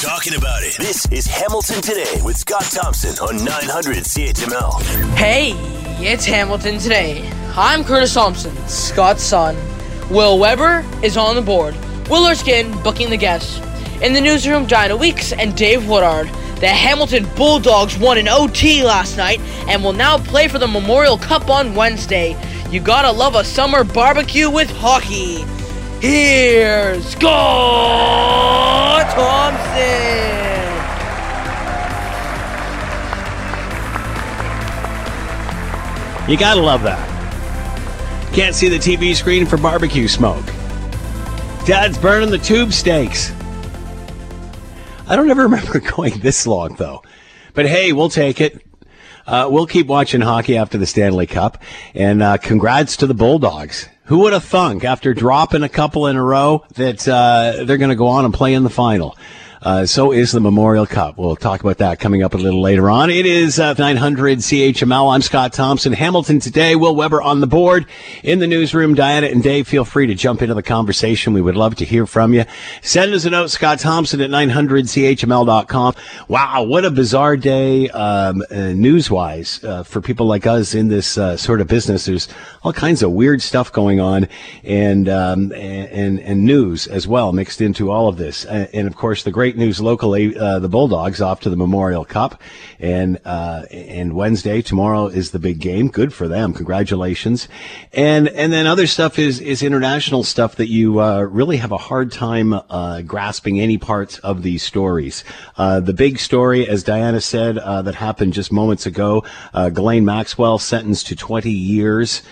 talking about it. This is Hamilton Today with Scott Thompson on 900 CHML. Hey, it's Hamilton Today. I'm Curtis Thompson, Scott's son. Will Weber is on the board. Will Erskine booking the guests. In the newsroom, Diana Weeks and Dave Woodard. The Hamilton Bulldogs won an OT last night and will now play for the Memorial Cup on Wednesday. You gotta love a summer barbecue with hockey. Here's Scott Thompson. You gotta love that. Can't see the TV screen for barbecue smoke. Dad's burning the tube steaks. I don't ever remember going this long, though. But hey, we'll take it. Uh, we'll keep watching hockey after the Stanley Cup. And uh, congrats to the Bulldogs. Who would have thunk after dropping a couple in a row that uh, they're going to go on and play in the final? Uh, so is the Memorial Cup. We'll talk about that coming up a little later on. It is uh, 900 CHML. I'm Scott Thompson. Hamilton today. Will Weber on the board. In the newsroom, Diana and Dave, feel free to jump into the conversation. We would love to hear from you. Send us a note, Scott Thompson at 900CHML.com. Wow, what a bizarre day um, uh, news-wise uh, for people like us in this uh, sort of business. There's all kinds of weird stuff going on and, um, and, and news as well mixed into all of this. And, of course, the great great news locally. Uh, the Bulldogs off to the Memorial Cup, and uh, and Wednesday tomorrow is the big game. Good for them. Congratulations. And and then other stuff is is international stuff that you uh, really have a hard time uh, grasping any parts of these stories. Uh, the big story, as Diana said, uh, that happened just moments ago. Ghislaine Maxwell sentenced to 20 years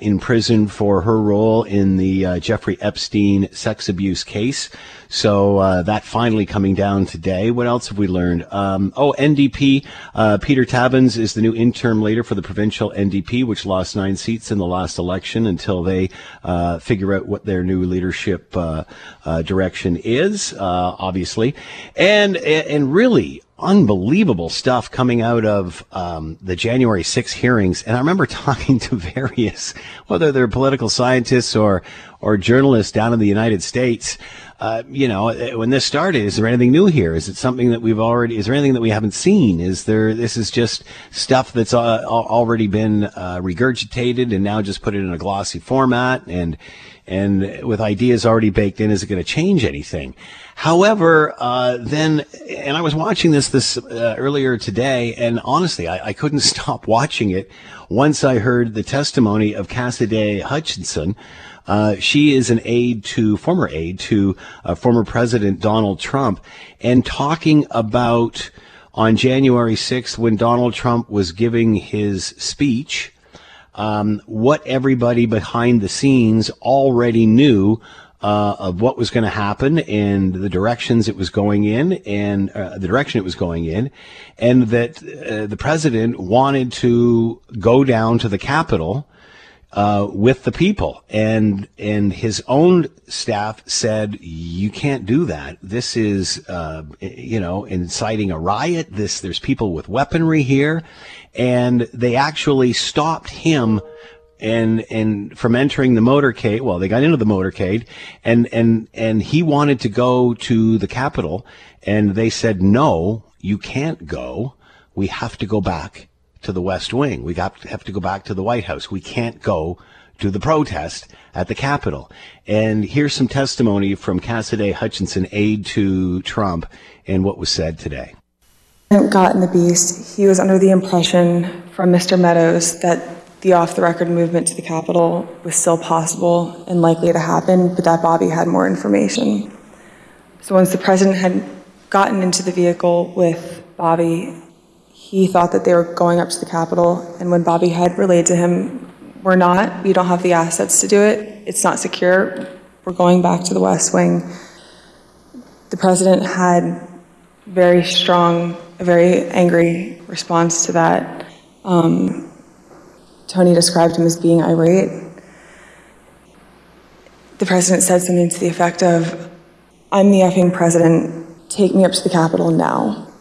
in prison for her role in the Jeffrey Epstein sex abuse case. So uh, that finally coming down today. What else have we learned? Um, oh, NDP. Uh, Peter Tabuns is the new interim leader for the provincial NDP, which lost nine seats in the last election until they uh, figure out what their new leadership uh, uh, direction is. Uh, obviously, and and really unbelievable stuff coming out of um, the January 6 hearings. And I remember talking to various, whether they're political scientists or or journalists down in the United States, uh, you know, uh, when this started, is there anything new here? Is it something that we've already, is there anything that we haven't seen? Is there, this is just stuff that's uh, already been uh, regurgitated and now just put it in a glossy format and, and with ideas already baked in, is it going to change anything? However, uh, then, and I was watching this this uh, earlier today, and honestly, I, I, couldn't stop watching it once I heard the testimony of Cassidy Hutchinson, uh, she is an aide to, former aide to uh, former President Donald Trump, and talking about on January 6th when Donald Trump was giving his speech, um, what everybody behind the scenes already knew uh, of what was going to happen and the directions it was going in and uh, the direction it was going in, and that uh, the president wanted to go down to the Capitol uh, with the people. And and his own staff said, "You can't do that. This is, uh, you know, inciting a riot. This there's people with weaponry here," and they actually stopped him. And and from entering the motorcade, well, they got into the motorcade, and and and he wanted to go to the Capitol, and they said, "No, you can't go. We have to go back." To the West Wing. We got have to go back to the White House. We can't go to the protest at the Capitol. And here's some testimony from Cassidy Hutchinson, aide to Trump, and what was said today. Got in the beast. He was under the impression from Mr. Meadows that the off the record movement to the Capitol was still possible and likely to happen, but that Bobby had more information. So once the president had gotten into the vehicle with Bobby he thought that they were going up to the Capitol, and when Bobby had relayed to him, we're not, we don't have the assets to do it, it's not secure, we're going back to the West Wing. The president had very strong, a very angry response to that. Um, Tony described him as being irate. The president said something to the effect of, I'm the effing president, take me up to the Capitol now.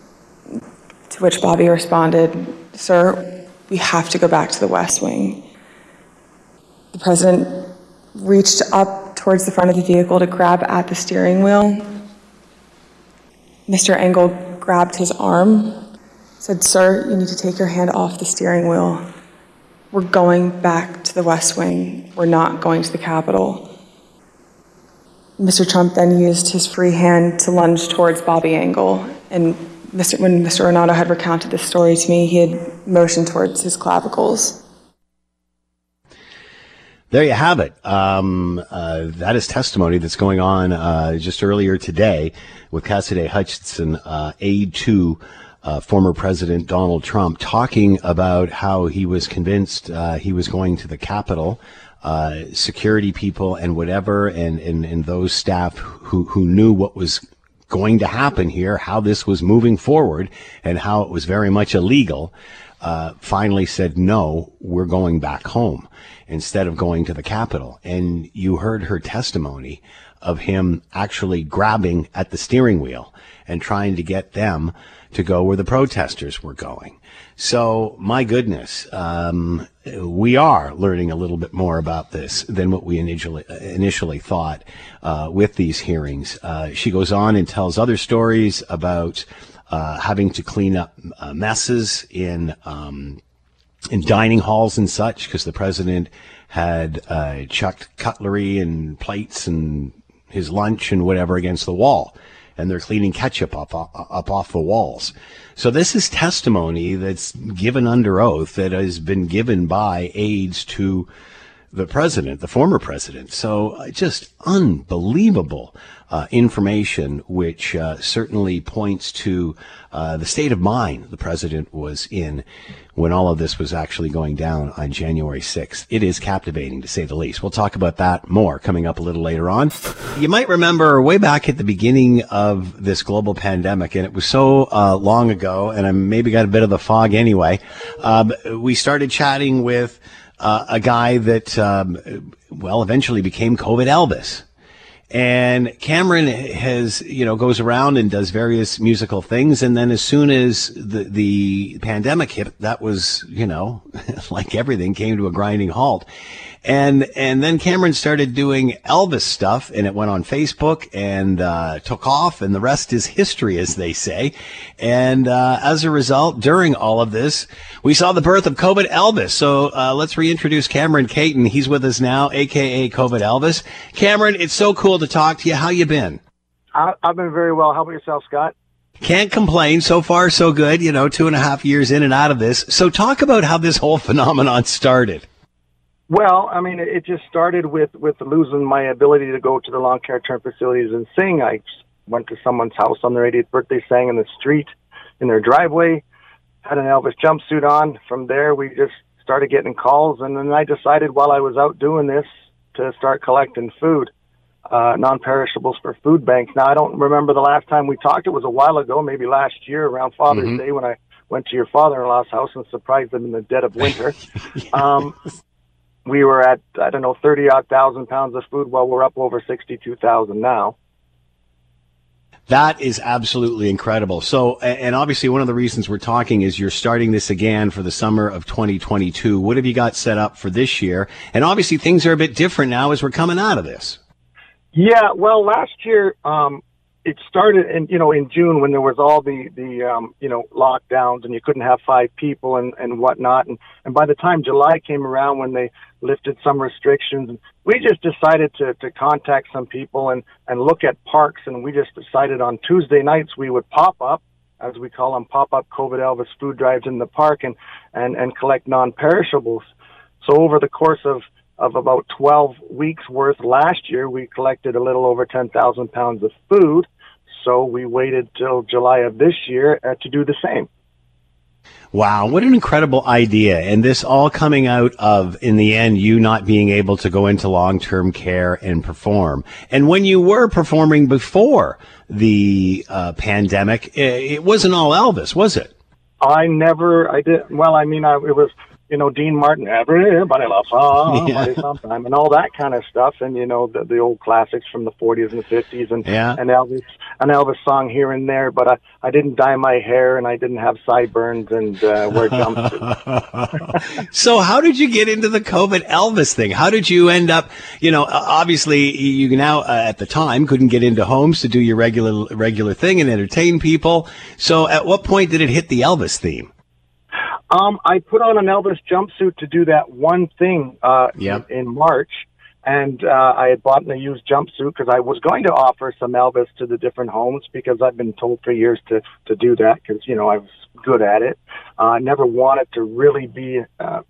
To which Bobby responded, Sir, we have to go back to the West Wing. The president reached up towards the front of the vehicle to grab at the steering wheel. Mr. Engel grabbed his arm, said, Sir, you need to take your hand off the steering wheel. We're going back to the West Wing. We're not going to the Capitol. Mr. Trump then used his free hand to lunge towards Bobby Engel. And Mr. when Mr. Ornato had recounted this story to me, he had motioned towards his clavicles. There you have it. Um, uh, that is testimony that's going on uh, just earlier today with Cassidy Hutchinson, uh, aide to uh, former President Donald Trump, talking about how he was convinced uh, he was going to the Capitol. Uh, security people and whatever, and, and, and those staff who, who knew what was going to happen here, how this was moving forward, and how it was very much illegal, uh, finally said, no, we're going back home instead of going to the Capitol. And you heard her testimony of him actually grabbing at the steering wheel and trying to get them to go where the protesters were going. So, my goodness, um, we are learning a little bit more about this than what we initially initially thought uh, with these hearings. Uh, she goes on and tells other stories about uh, having to clean up uh, messes in um, in dining halls and such because the president had uh, chucked cutlery and plates and his lunch and whatever against the wall and they're cleaning ketchup up, up, off the walls. So this is testimony that's given under oath that has been given by aides to the president, the former president. So uh, just unbelievable uh, information, which uh, certainly points to uh, the state of mind the president was in when all of this was actually going down on January 6th. It is captivating to say the least. We'll talk about that more coming up a little later on. You might remember way back at the beginning of this global pandemic, and it was so uh, long ago, and I maybe got a bit of the fog anyway. Um, we started chatting with uh, a guy that, um, well, eventually became COVID Elvis. And Cameron has, you know, goes around and does various musical things. And then as soon as the, the pandemic hit, that was, you know, like everything came to a grinding halt. And, and then Cameron started doing Elvis stuff and it went on Facebook and, uh, took off and the rest is history, as they say. And, uh, as a result, during all of this, we saw the birth of COVID Elvis. So, uh, let's reintroduce Cameron Caton. He's with us now, aka COVID Elvis. Cameron, it's so cool to talk to you. How you been? I've been very well. How about yourself, Scott? Can't complain. So far, so good. You know, two and a half years in and out of this. So talk about how this whole phenomenon started. Well, I mean, it just started with with losing my ability to go to the long care term facilities and sing. I went to someone's house on their 80th birthday, sang in the street, in their driveway, had an Elvis jumpsuit on. From there, we just started getting calls, and then I decided while I was out doing this to start collecting food, uh, non-perishables for food banks. Now, I don't remember the last time we talked. It was a while ago, maybe last year around Father's mm-hmm. Day when I went to your father-in-law's house and surprised them in the dead of winter. yes. um, we were at I don't know thirty odd thousand pounds of food. Well, we're up over sixty two thousand now. That is absolutely incredible. So, and obviously, one of the reasons we're talking is you're starting this again for the summer of 2022. What have you got set up for this year? And obviously, things are a bit different now as we're coming out of this. Yeah, well, last year um, it started in you know in June when there was all the the um, you know lockdowns and you couldn't have five people and and whatnot and and by the time July came around when they lifted some restrictions we just decided to to contact some people and and look at parks and we just decided on Tuesday nights we would pop up as we call them pop up COVID Elvis food drives in the park and and and collect non perishables so over the course of of about 12 weeks worth last year, we collected a little over 10,000 pounds of food. So we waited till July of this year uh, to do the same. Wow, what an incredible idea. And this all coming out of, in the end, you not being able to go into long term care and perform. And when you were performing before the uh, pandemic, it wasn't all Elvis, was it? I never, I did, well, I mean, I, it was you know, Dean Martin, everybody loves somebody yeah. sometime, and all that kind of stuff, and you know, the, the old classics from the 40s and the 50s, and yeah. and Elvis, an Elvis song here and there, but I, I didn't dye my hair and I didn't have sideburns and uh, wear jumpsuits. so, how did you get into the COVID Elvis thing? How did you end up? You know, obviously, you now uh, at the time couldn't get into homes to do your regular regular thing and entertain people. So, at what point did it hit the Elvis theme? Um, I put on an Elvis jumpsuit to do that one thing uh, yep. in, in March, and uh, I had bought a used jumpsuit because I was going to offer some Elvis to the different homes because I've been told for years to to do that because you know I was good at it. Uh, I never wanted to really be, uh,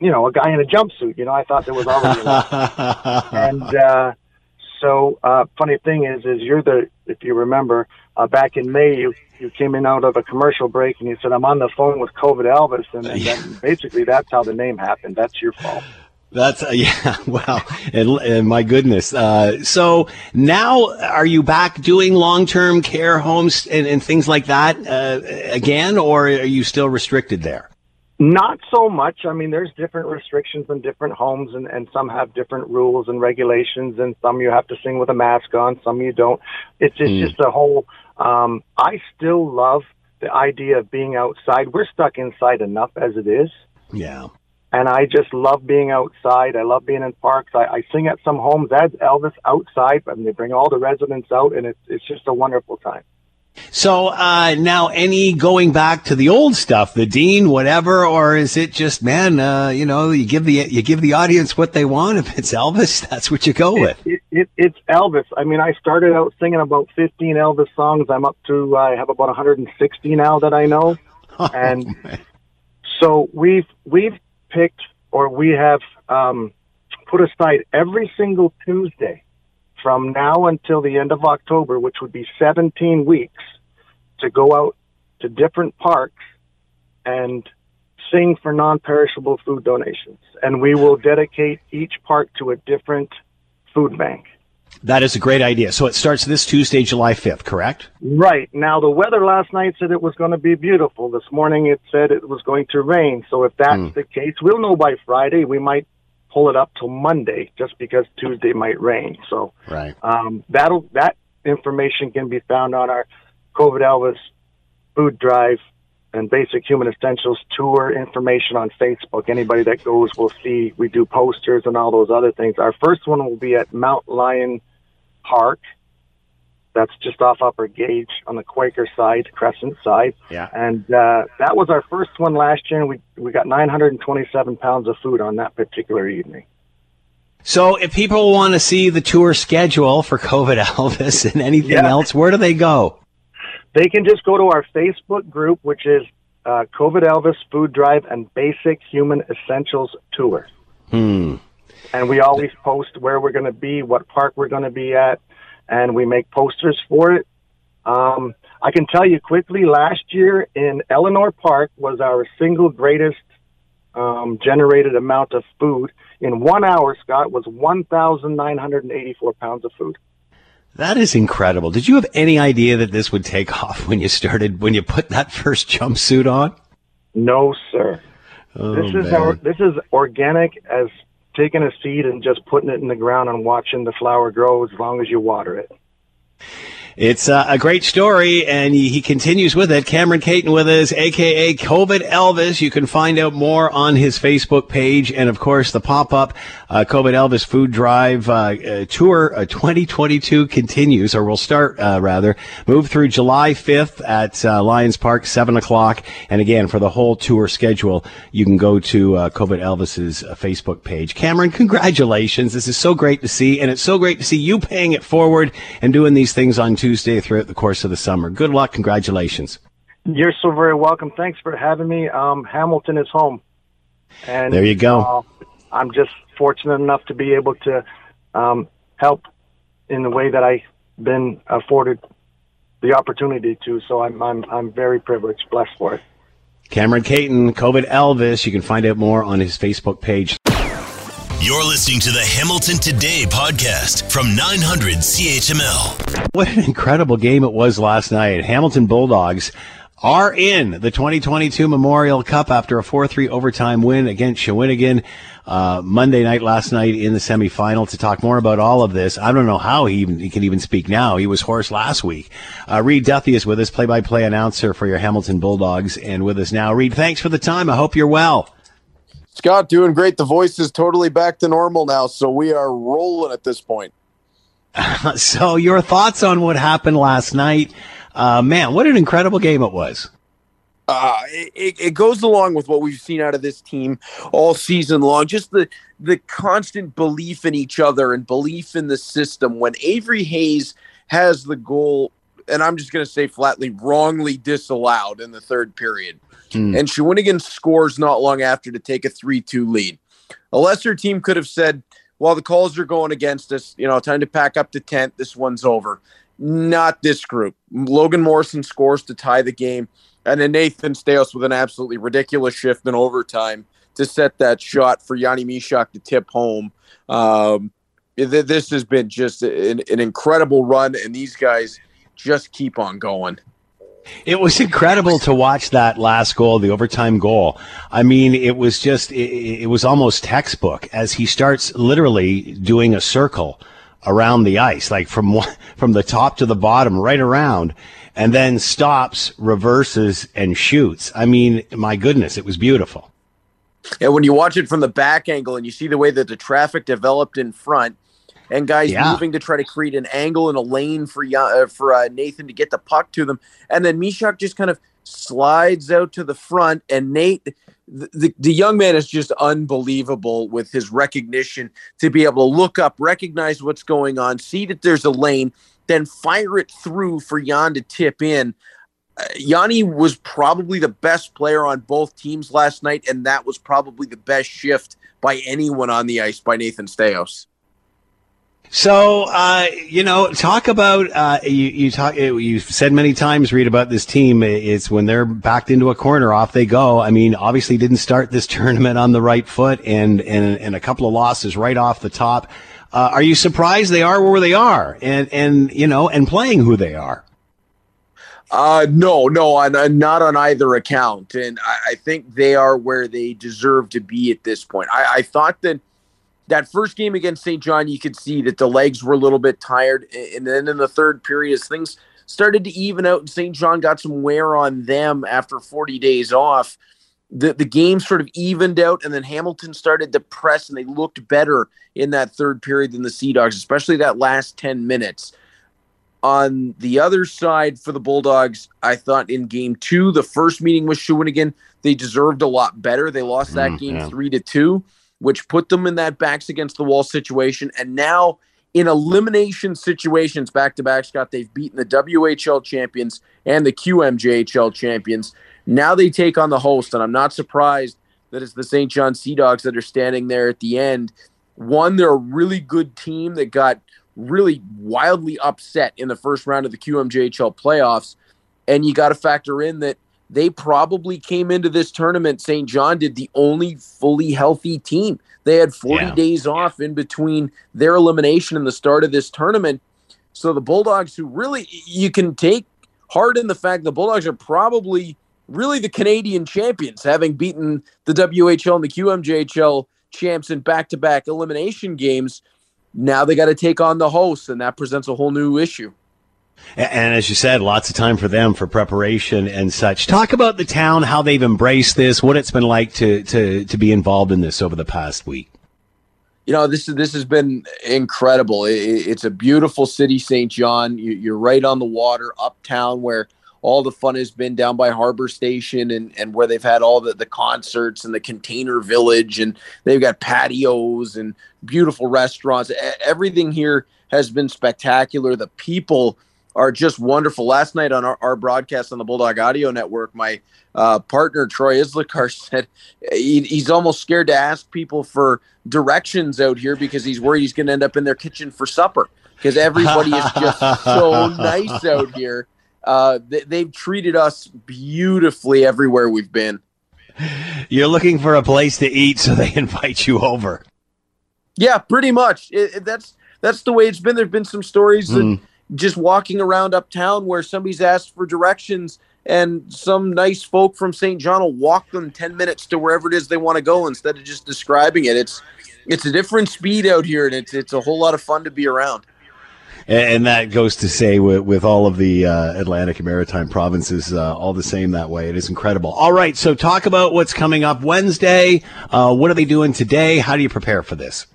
you know, a guy in a jumpsuit. You know, I thought there was already enough. and uh, so, uh, funny thing is, is you're the if you remember uh, back in May, you you came in out of a commercial break and you said I'm on the phone with COVID Elvis, and, and then basically that's how the name happened. That's your fault. That's uh, yeah. Wow, and, and my goodness. Uh, so now, are you back doing long-term care homes and, and things like that uh, again, or are you still restricted there? Not so much. I mean, there's different restrictions in different homes, and, and some have different rules and regulations, and some you have to sing with a mask on, some you don't. It's just, mm. just a whole. Um, I still love the idea of being outside. We're stuck inside enough as it is. Yeah and I just love being outside. I love being in parks. I, I sing at some homes as Elvis outside, and they bring all the residents out, and it's it's just a wonderful time. So uh, now, any going back to the old stuff, the Dean, whatever, or is it just man? Uh, you know, you give the you give the audience what they want. If it's Elvis, that's what you go with. It, it, it, it's Elvis. I mean, I started out singing about 15 Elvis songs. I'm up to I have about 160 now that I know, oh, and man. so we've we've picked or we have um, put aside every single Tuesday from now until the end of October, which would be 17 weeks, to go out to different parks and sing for non-perishable food donations. And we will dedicate each park to a different food bank. That is a great idea. So it starts this Tuesday, July 5th, correct? Right. Now, the weather last night said it was going to be beautiful. This morning it said it was going to rain. So if that's mm. the case, we'll know by Friday. We might pull it up till Monday just because Tuesday might rain. So right. um, that'll, that information can be found on our COVID Elvis food drive and basic human essentials tour information on Facebook. Anybody that goes will see we do posters and all those other things. Our first one will be at Mount Lion Park. That's just off Upper Gage on the Quaker side, Crescent side. Yeah. And uh, that was our first one last year, and we we got 927 pounds of food on that particular evening. So, if people want to see the tour schedule for COVID Elvis and anything yeah. else, where do they go? They can just go to our Facebook group, which is uh, COVID Elvis Food Drive and Basic Human Essentials Tour. Hmm. And we always post where we're going to be, what park we're going to be at, and we make posters for it. Um, I can tell you quickly, last year in Eleanor Park was our single greatest um, generated amount of food. In one hour, Scott, was 1,984 pounds of food. That is incredible. Did you have any idea that this would take off when you started, when you put that first jumpsuit on? No, sir. Oh, this is our, this is organic as taking a seed and just putting it in the ground and watching the flower grow as long as you water it. It's uh, a great story, and he, he, continues with it. Cameron Caton with us, aka COVID Elvis. You can find out more on his Facebook page, and of course, the pop-up uh, COVID Elvis Food Drive uh, uh Tour uh, 2022 continues, or will start uh, rather. Move through July 5th at Lions Park, seven o'clock, and again for the whole tour schedule, you can go to COVID Elvis's Facebook page. Cameron, congratulations! This is so great to see, and it's so great to see you paying it forward and doing these things on. Tuesday throughout the course of the summer. Good luck. Congratulations. You're so very welcome. Thanks for having me. Um, Hamilton is home. And there you go. Uh, I'm just fortunate enough to be able to um, help in the way that I've been afforded the opportunity to. So I'm I'm I'm very privileged, blessed for it. Cameron Caton, COVID Elvis. You can find out more on his Facebook page. You're listening to the Hamilton Today podcast from 900 CHML. What an incredible game it was last night. Hamilton Bulldogs are in the 2022 Memorial Cup after a 4-3 overtime win against Shawinigan uh, Monday night last night in the semifinal. To talk more about all of this, I don't know how he even he can even speak now. He was hoarse last week. Uh, Reed Duthie is with us, play-by-play announcer for your Hamilton Bulldogs, and with us now. Reed, thanks for the time. I hope you're well. Scott, doing great. The voice is totally back to normal now, so we are rolling at this point. so, your thoughts on what happened last night? Uh, man, what an incredible game it was. Uh, it, it goes along with what we've seen out of this team all season long. Just the the constant belief in each other and belief in the system. When Avery Hayes has the goal, and I'm just going to say flatly, wrongly disallowed in the third period, mm. and Shawinigan scores not long after to take a three-two lead. A lesser team could have said, "Well, the calls are going against us. You know, time to pack up the tent. This one's over." Not this group. Logan Morrison scores to tie the game, and then Nathan Staios with an absolutely ridiculous shift in overtime to set that shot for Yanni Mysak to tip home. Um, this has been just an, an incredible run, and these guys just keep on going. It was incredible to watch that last goal, the overtime goal. I mean, it was just, it, it, was almost textbook as he starts literally doing a circle around the ice, like from from the top to the bottom, right around, and then stops, reverses, and shoots. I mean, my goodness, it was beautiful. And when you watch it from the back angle and you see the way that the traffic developed in front, and guys yeah. moving to try to create an angle and a lane for uh, for uh, Nathan to get the puck to them, and then Mysak just kind of slides out to the front, and Nate the, the young man is just unbelievable with his recognition to be able to look up, recognize what's going on, see that there's a lane, then fire it through for Jan to tip in. Uh, Yanni was probably the best player on both teams last night, and that was probably the best shift by anyone on the ice by Nathan Staios. So, uh, you know, talk about uh, you. You talk. You've said many times, read about this team. It's when they're backed into a corner, off they go. I mean, obviously, didn't start this tournament on the right foot, and and and a couple of losses right off the top. Uh, are you surprised they are where they are, and and you know, and playing who they are? Uh, no, no, on, not on either account, and I, I, think they are where they deserve to be at this point. I, I thought that that first game against Saint John, you could see that the legs were a little bit tired. And then in the third period, as things started to even out and Saint John got some wear on them after 40 days off, the, the game sort of evened out. And then Hamilton started to press and they looked better in that third period than the Sea Dogs, especially that last 10 minutes. On the other side for the Bulldogs, I thought in game two, the first meeting with Shawinigan, they deserved a lot better. They lost that mm, game yeah. three to two which put them in that backs against the wall situation. And now in elimination situations back to back, Scott, they've beaten the WHL champions and the QMJHL champions. Now they take on the host, and I'm not surprised that it's the Saint John Sea Dogs that are standing there at the end. One, they're a really good team that got really wildly upset in the first round of the QMJHL playoffs. And you got to factor in that they probably came into this tournament. Saint John did the only fully healthy team. They had 40 yeah. days off in between their elimination and the start of this tournament. So the Bulldogs, who really you can take heart in the fact the Bulldogs are probably really the Canadian champions, having beaten the WHL and the QMJHL champs in back to back elimination games. Now they got to take on the hosts, and that presents a whole new issue. And as you said, lots of time for them for preparation and such. Talk about the town, how they've embraced this, what it's been like to to to be involved in this over the past week. You know, this this has been incredible. it's a beautiful city, Saint John. you're right on the water, uptown, where all the fun has been down by Harbor Station and, and where they've had all the, the concerts and the container village and they've got patios and beautiful restaurants. Everything here has been spectacular. The people are just wonderful. Last night on our, our broadcast on the Bulldog Audio Network, my uh, partner Troy Islikar said he, he's almost scared to ask people for directions out here because he's worried he's going to end up in their kitchen for supper because everybody is just so nice out here. Uh, they, they've treated us beautifully everywhere we've been. You're looking for a place to eat, so they invite you over. Yeah, pretty much. It, it, that's that's the way it's been. There've been some stories that. Mm just walking around uptown where somebody's asked for directions and some nice folk from Saint John will walk them 10 minutes to wherever it is they want to go instead of just describing it. It's it's a different speed out here and it's it's a whole lot of fun to be around. And that goes to say with, with all of the uh, Atlantic and Maritime provinces, uh, all the same that way. It is incredible. All right, so talk about what's coming up Wednesday. Uh, what are they doing today? How do you prepare for this?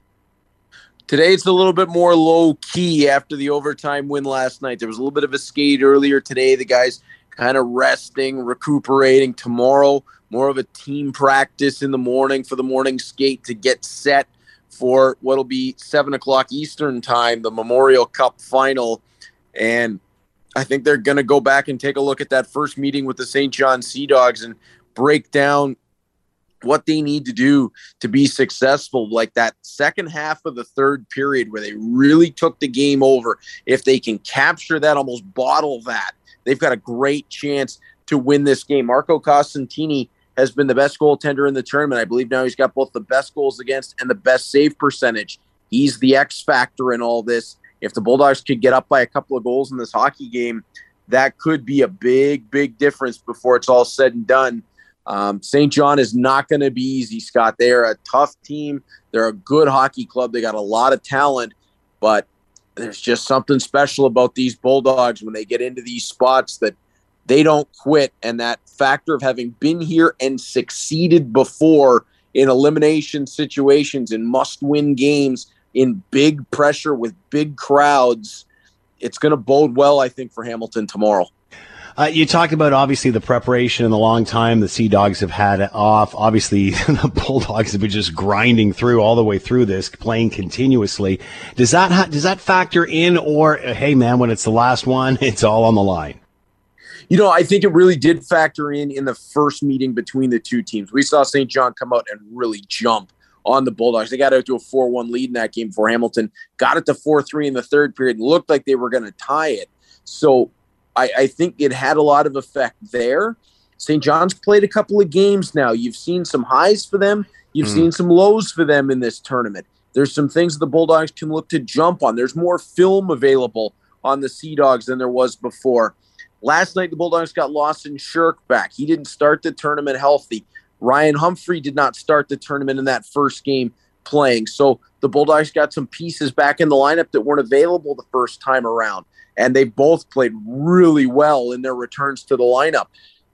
Today it's a little bit more low key after the overtime win last night. There was a little bit of a skate earlier today. The guys kind of resting, recuperating. Tomorrow, more of a team practice in the morning for the morning skate to get set for what'll be seven o'clock Eastern time, the Memorial Cup final. And I think they're going to go back and take a look at that first meeting with the Saint John Sea Dogs and break down what they need to do to be successful. Like that second half of the third period where they really took the game over. If they can capture that, almost bottle that, they've got a great chance to win this game. Marco Costantini has been the best goaltender in the tournament. I believe now he's got both the best goals against and the best save percentage. He's the X factor in all this. If the Bulldogs could get up by a couple of goals in this hockey game, that could be a big, big difference before it's all said and done. Um, Saint John is not going to be easy, Scott. They are a tough team. They're a good hockey club. They got a lot of talent, but there's just something special about these Bulldogs when they get into these spots that they don't quit. And that factor of having been here and succeeded before in elimination situations, in must win games, in big pressure with big crowds, it's going to bode well, I think, for Hamilton tomorrow. Uh, you talked about obviously the preparation and the long time the Sea Dogs have had off. Obviously, the Bulldogs have been just grinding through all the way through this, playing continuously. Does that ha- does that factor in, or hey man, when it's the last one, it's all on the line? You know, I think it really did factor in in the first meeting between the two teams. We saw Saint John come out and really jump on the Bulldogs. They got out to a 4 1 lead in that game before Hamilton got it to 4 3 in the third period looked like they were going to tie it. So I, I think it had a lot of effect there. Saint John's played a couple of games now. You've seen some highs for them, you've mm. seen some lows for them in this tournament. There's some things the Bulldogs can look to jump on. There's more film available on the Sea Dogs than there was before. Last night, the Bulldogs got Lawson Shirk back. He didn't start the tournament healthy. Ryan Humphrey did not start the tournament in that first game playing. So the Bulldogs got some pieces back in the lineup that weren't available the first time around and they both played really well in their returns to the lineup.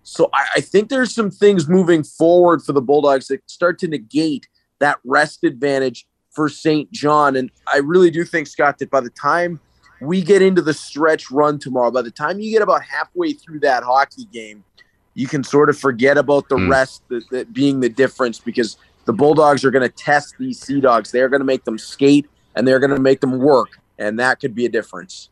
So I, I, think there's some things moving forward for the Bulldogs that start to negate that rest advantage for Saint John. And I really do think, Scott, that by the time we get into the stretch run tomorrow, by the time you get about halfway through that hockey game, you can sort of forget about the mm. rest that, that being the difference because the Bulldogs are going to test these Sea Dogs. They're going to make them skate and they're going to make them work. And that could be a difference.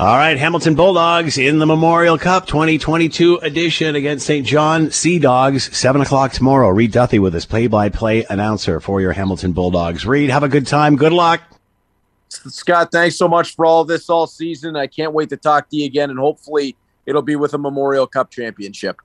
All right, Hamilton Bulldogs in the Memorial Cup 2022 edition against Saint John Sea Dogs, 7 o'clock tomorrow. Reed Duthie with us, play by play announcer for your Hamilton Bulldogs. Reed, have a good time. Good luck. Scott, thanks so much for all this all season. I can't wait to talk to you again, and hopefully it'll be with a Memorial Cup championship.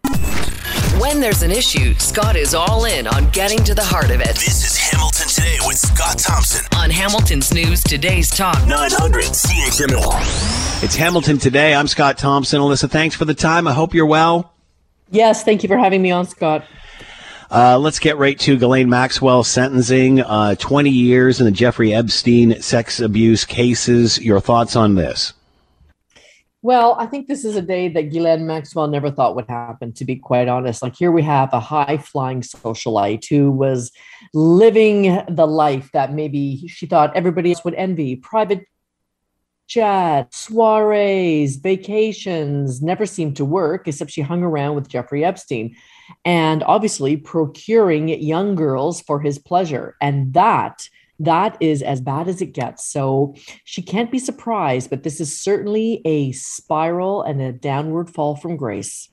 When there's an issue, Scott is all in on getting to the heart of it. This is Hamilton Today with Scott Thompson on Hamilton's News Today's Talk 900 CHML. It's Hamilton Today. I'm Scott Thompson. Alyssa, thanks for the time. I hope you're well. Yes, thank you for having me on, Scott. Uh, let's get right to Ghislaine Maxwell sentencing. Uh, 20 years in the Jeffrey Epstein sex abuse cases. Your thoughts on this? Well, I think this is a day that Ghislaine Maxwell never thought would happen, to be quite honest. Like, here we have a high flying socialite who was living the life that maybe she thought everybody else would envy private jet, soirees, vacations, never seemed to work, except she hung around with Jeffrey Epstein and obviously procuring young girls for his pleasure. And that that is as bad as it gets. So she can't be surprised, but this is certainly a spiral and a downward fall from grace.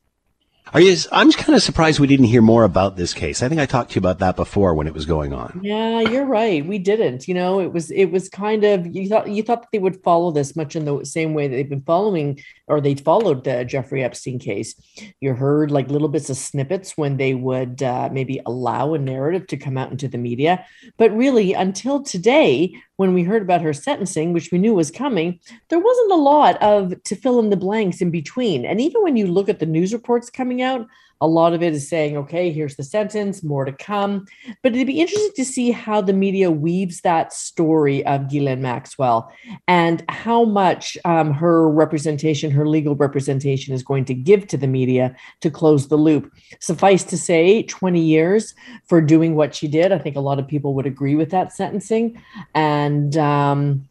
You? I'm just kind of surprised we didn't hear more about this case. I think I talked to you about that before when it was going on. Yeah, you're right. We didn't. You know, it was it was kind of you thought you thought they would follow this much in the same way that they've been following or they followed the Jeffrey Epstein case. You heard like little bits of snippets when they would uh, maybe allow a narrative to come out into the media, but really until today, when we heard about her sentencing, which we knew was coming, there wasn't a lot of to fill in the blanks in between. And even when you look at the news reports coming out, a lot of it is saying, okay, here's the sentence, more to come. But it'd be interesting to see how the media weaves that story of Ghislaine Maxwell and how much um, her representation, her legal representation, is going to give to the media to close the loop. Suffice to say, 20 years for doing what she did. I think a lot of people would agree with that sentencing. And um,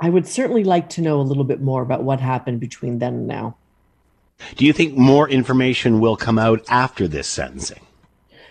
I would certainly like to know a little bit more about what happened between then and now. Do you think more information will come out after this sentencing?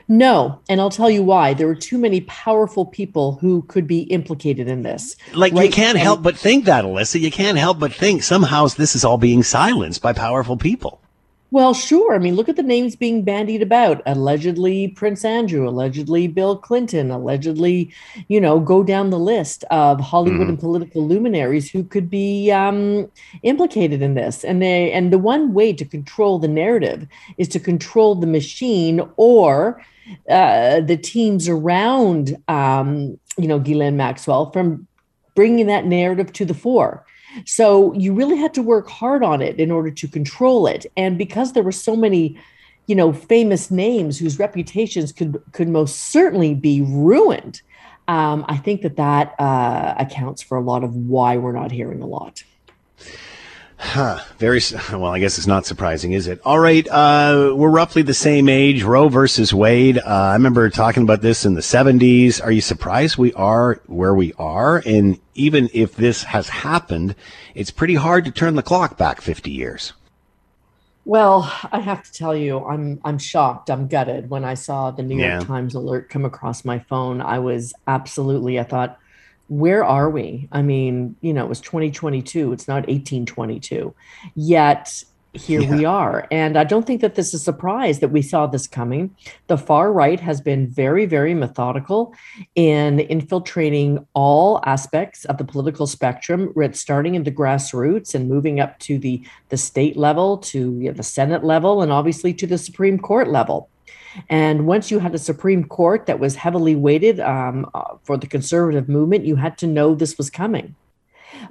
No, and I'll tell you why. There were too many powerful people who could be implicated in this. Like right? you can't help but think that, Alyssa. You can't help but think somehow this is all being silenced by powerful people. Well, sure. I mean, look at the names being bandied about. Allegedly Prince Andrew, allegedly Bill Clinton, allegedly, you know, go down the list of Hollywood mm. and political luminaries who could be um, implicated in this. And they and the one way to control the narrative is to control the machine or uh, the teams around, um, you know, Ghislaine Maxwell from bringing that narrative to the fore. So you really had to work hard on it in order to control it. And because there were so many, you know, famous names whose reputations could could most certainly be ruined, um, I think that that uh, accounts for a lot of why we're not hearing a lot. Huh. Very well. I guess it's not surprising, is it? All right. Uh, we're roughly the same age. Roe versus Wade. Uh, I remember talking about this in the '70s. Are you surprised we are where we are? And even if this has happened, it's pretty hard to turn the clock back 50 years. Well, I have to tell you, I'm I'm shocked. I'm gutted when I saw the New York Times alert come across my phone. I was absolutely. I thought where are we? I mean, you know, it was 2022, it's not 1822. Yet here yeah. we are. And I don't think that this is a surprise that we saw this coming. The far right has been very, very methodical in infiltrating all aspects of the political spectrum, starting in the grassroots and moving up to the, the state level, to you know, the Senate level, and obviously to the Supreme Court level. And once you had a Supreme Court that was heavily weighted um, uh, for the conservative movement, you had to know this was coming.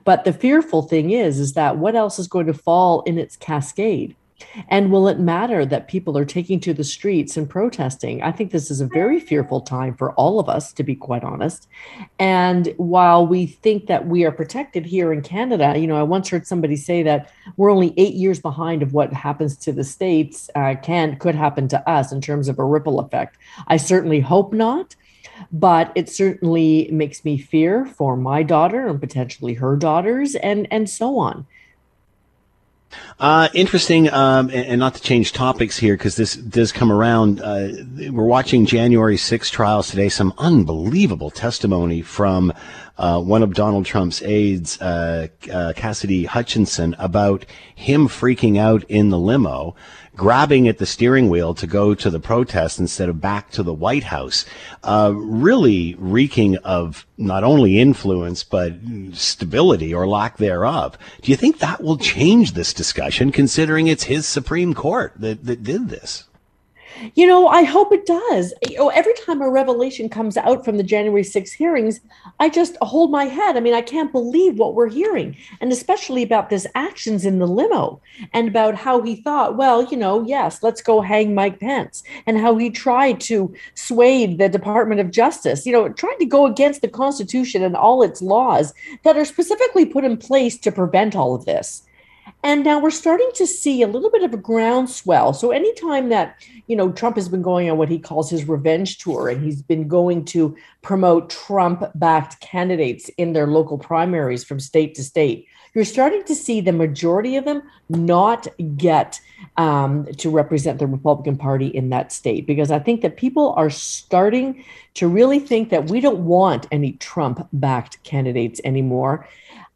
But the fearful thing is, is that what else is going to fall in its cascade? And will it matter that people are taking to the streets and protesting? I think this is a very fearful time for all of us, to be quite honest. And while we think that we are protected here in Canada, you know, I once heard somebody say that we're only eight years behind of what happens to the states uh, can could happen to us in terms of a ripple effect. I certainly hope not but it certainly makes me fear for my daughter and potentially her daughters and and so on uh, interesting, um, and, and, not to change topics here because this does come around. Uh, we're watching January 6 trials today. Some unbelievable testimony from uh, one of Donald Trump's aides, uh, uh, Cassidy Hutchinson, about him freaking out in the limo grabbing at the steering wheel to go to the protest instead of back to the White House, uh, really reeking of not only influence but stability or lack thereof. Do you think that will change this discussion, considering it's his Supreme Court that, that did this? You know, I hope it does. You know, every time a revelation comes out from the January 6 hearings, I just hold my head. I mean, I can't believe what we're hearing, and especially about this actions in the limo and about how he thought, well, you know, yes, let's go hang Mike Pence, and how he tried to sway the Department of Justice, you know, trying to go against the Constitution and all its laws that are specifically put in place to prevent all of this. And now we're starting to see a little bit of a groundswell. So anytime that, you know, Trump has been going on what he calls his revenge tour and he's been going to promote Trump backed candidates in their local primaries from state to state, you're starting to see the majority of them not get um, to represent the Republican Party in that state because I think that people are starting to really think that we don't want any Trump backed candidates anymore.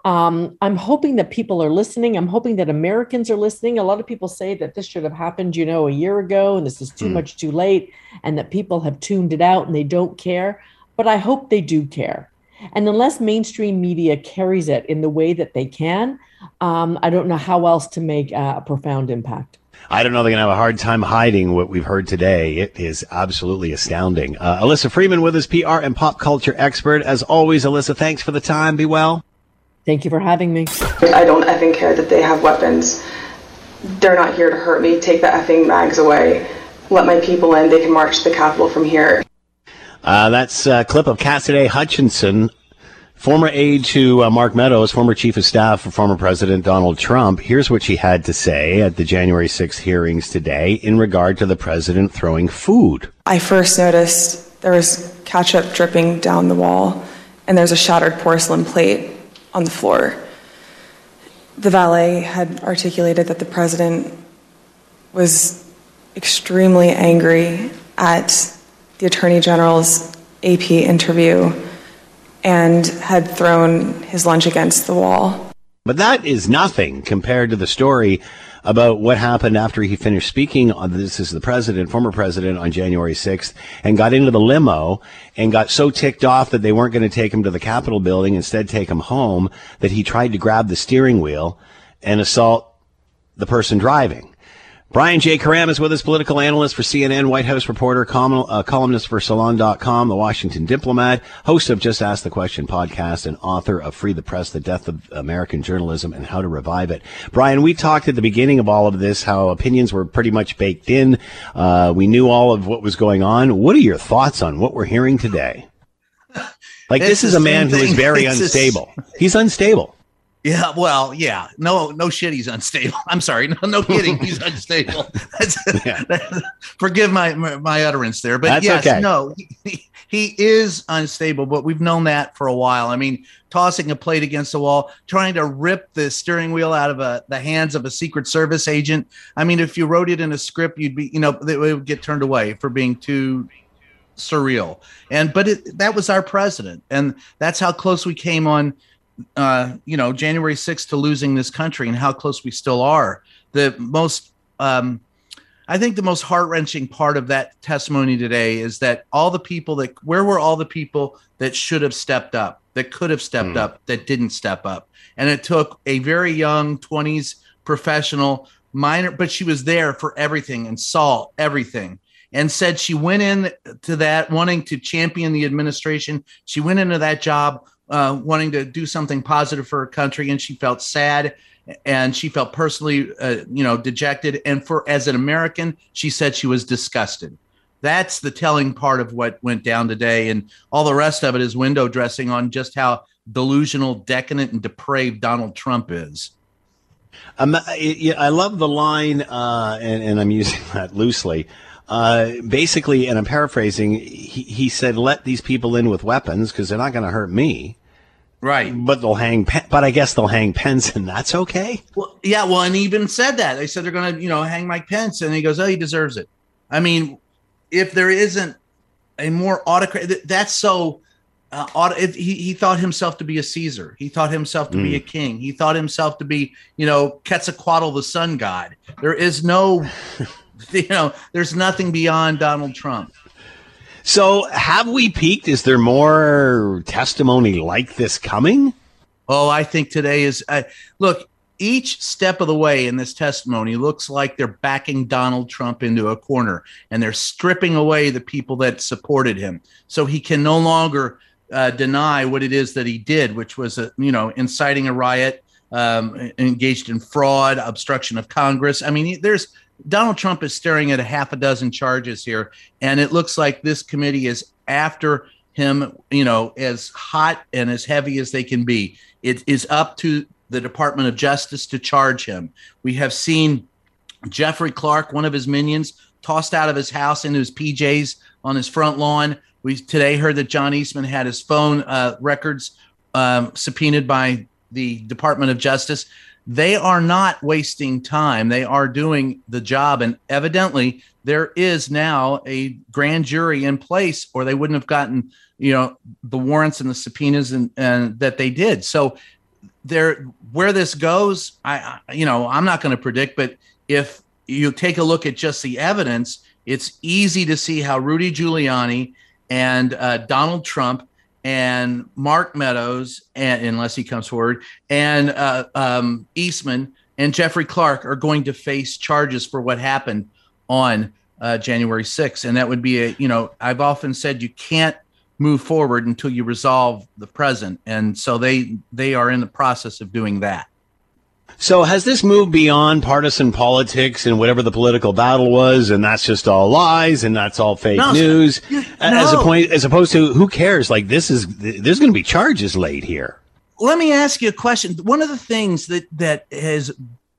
Um, I'm hoping that people are listening. I'm hoping that Americans are listening. A lot of people say that this should have happened, you know, a year ago, and this is too mm. much too late, and that people have tuned it out and they don't care. But I hope they do care. And unless mainstream media carries it in the way that they can, um, I don't know how else to make uh, a profound impact. I don't know. They're going to have a hard time hiding what we've heard today. It is absolutely astounding. Uh, Alyssa Freeman with us, PR and pop culture expert. As always, Alyssa, thanks for the time. Be well. Thank you for having me. I don't effing care that they have weapons. They're not here to hurt me. Take the effing mags away. Let my people in. They can march to the Capitol from here. Uh, that's a clip of Cassidy Hutchinson Former aide to uh, Mark Meadows, former chief of staff for former President Donald Trump, here's what she had to say at the January 6th hearings today in regard to the president throwing food. I first noticed there was ketchup dripping down the wall, and there's a shattered porcelain plate on the floor. The valet had articulated that the president was extremely angry at the attorney general's AP interview and had thrown his lunch against the wall. But that is nothing compared to the story about what happened after he finished speaking on this is the president, former president on January 6th and got into the limo and got so ticked off that they weren't going to take him to the Capitol building, instead take him home that he tried to grab the steering wheel and assault the person driving. Brian J. Karem is with us, political analyst for CNN, White House reporter, uh, columnist for Salon.com, the Washington Diplomat, host of Just Ask the Question podcast, and author of Free the Press, The Death of American Journalism and How to Revive It. Brian, we talked at the beginning of all of this how opinions were pretty much baked in. Uh, we knew all of what was going on. What are your thoughts on what we're hearing today? Like, this is a man who is very it's unstable. Just... He's unstable. Yeah, well, yeah, no, no shit. He's unstable. I'm sorry, no, no kidding. He's unstable. yeah. forgive my, my utterance there, but That's yes, okay. no, he, he is unstable. But we've known that for a while. I mean, tossing a plate against the wall, trying to rip the steering wheel out of a, the hands of a Secret Service agent. I mean, if you wrote it in a script, you'd be, you know, it would get turned away for being too surreal. And but it, that was our president, and that's how close we came on uh, you know, January 6th to losing this country and how close we still are. The most, um, I think the most heart wrenching part of that testimony today is that all the people that, where were all the people that should have stepped up, that could have stepped mm. up, that didn't step up? And it took a very young 20s professional minor, but she was there for everything and saw everything and said she went in to that wanting to champion the administration. She went into that job uh, wanting to do something positive for her country, and she felt sad and she felt personally, uh, you know, dejected. And for as an American, she said she was disgusted. That's the telling part of what went down today, and all the rest of it is window dressing on just how delusional, decadent, and depraved Donald Trump is. Um, I love the line, uh, and, and, I'm using that loosely. Uh, basically, and I'm paraphrasing, he, he said, let these people in with weapons because they're not going to hurt me. Right. But they'll hang, but I guess they'll hang Pence and that's okay. Well, yeah. Well, and he even said that they said they're going to, you know, hang Mike Pence. And he goes, oh, he deserves it. I mean, if there isn't a more autocrat, that's so, uh, auto, it, he, he thought himself to be a Caesar. He thought himself to mm. be a king. He thought himself to be, you know, Quetzalcoatl, the sun god. There is no, you know, there's nothing beyond Donald Trump. So, have we peaked? Is there more testimony like this coming? Oh, I think today is. Uh, look, each step of the way in this testimony looks like they're backing Donald Trump into a corner and they're stripping away the people that supported him. So he can no longer uh, deny what it is that he did, which was, a, you know, inciting a riot, um, engaged in fraud, obstruction of Congress. I mean, there's Donald Trump is staring at a half a dozen charges here, and it looks like this committee is after him, you know, as hot and as heavy as they can be. It is up to the Department of Justice to charge him. We have seen Jeffrey Clark, one of his minions, tossed out of his house into his PJs on his front lawn. We today heard that John Eastman had his phone uh, records um, subpoenaed by the Department of Justice they are not wasting time. They are doing the job. And evidently, there is now a grand jury in place, or they wouldn't have gotten, you know, the warrants and the subpoenas and, and that they did. So there, where this goes, I, you know, I'm not going to predict, but if you take a look at just the evidence, it's easy to see how Rudy Giuliani and uh, Donald Trump and Mark Meadows, and unless he comes forward, and uh, um, Eastman and Jeffrey Clark are going to face charges for what happened on uh, January 6th. And that would be a, you know, I've often said you can't move forward until you resolve the present. And so they they are in the process of doing that. So has this moved beyond partisan politics and whatever the political battle was, and that's just all lies and that's all fake no, news? As a point, as opposed to who cares? Like this is there's going to be charges laid here. Let me ask you a question. One of the things that that has